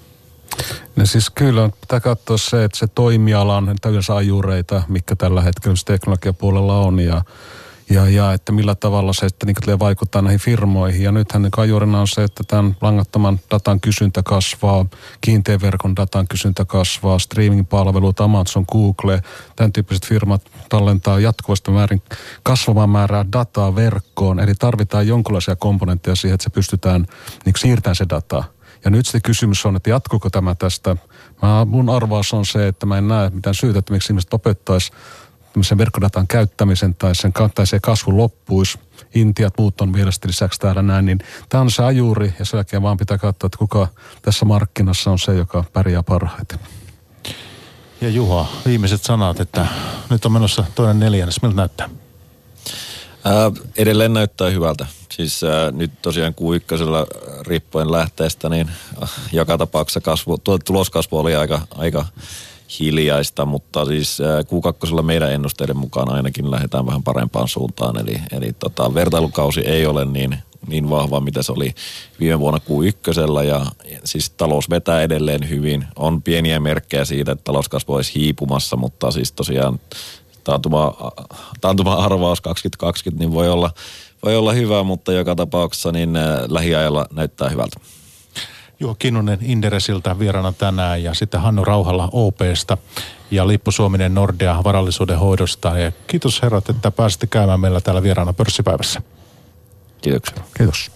No siis kyllä pitää katsoa se, että se toimiala on täydellisiä ajureita, mikä tällä hetkellä teknologiapuolella on ja ja, ja että millä tavalla se että niin vaikuttaa näihin firmoihin. Ja nythän niin kajurina on se, että tämän langattoman datan kysyntä kasvaa, kiinteän verkon datan kysyntä kasvaa, streaming-palvelut, Amazon, Google, tämän tyyppiset firmat tallentaa jatkuvasti määrin kasvavaa määrää dataa verkkoon. Eli tarvitaan jonkinlaisia komponentteja siihen, että se pystytään niin siirtämään se data. Ja nyt se kysymys on, että jatkuuko tämä tästä. Mä, mun arvaus on se, että mä en näe mitään syytä, että miksi ihmiset opettaisi tämmöisen verkkodatan käyttämisen tai sen tai se kasvu loppuisi. Intiat muut on vielä lisäksi täällä näin, niin tämä on se ajuri ja sen jälkeen vaan pitää katsoa, että kuka tässä markkinassa on se, joka pärjää parhaiten. Ja Juha, viimeiset sanat, että nyt on menossa toinen neljännes. Miltä näyttää? Ää, edelleen näyttää hyvältä. Siis ää, nyt tosiaan kuikkasella riippuen lähteestä, niin joka tapauksessa kasvu, tuloskasvu oli aika, aika hiljaista, mutta siis Q2 meidän ennusteiden mukaan ainakin lähdetään vähän parempaan suuntaan. Eli, eli tota, vertailukausi ei ole niin, niin vahva, mitä se oli viime vuonna Q1. Ja siis talous vetää edelleen hyvin. On pieniä merkkejä siitä, että talouskasvu olisi hiipumassa, mutta siis tosiaan taantuma, taantuma arvaus 2020 niin voi olla, voi olla hyvä, mutta joka tapauksessa niin lähiajalla näyttää hyvältä. Juho Kinnunen Inderesiltä vieraana tänään ja sitten Hannu Rauhalla OPsta ja Lippu Suominen Nordea varallisuuden hoidosta. Ja kiitos herrat, että pääsitte käymään meillä täällä vieraana pörssipäivässä. Kiitoksia. Kiitos.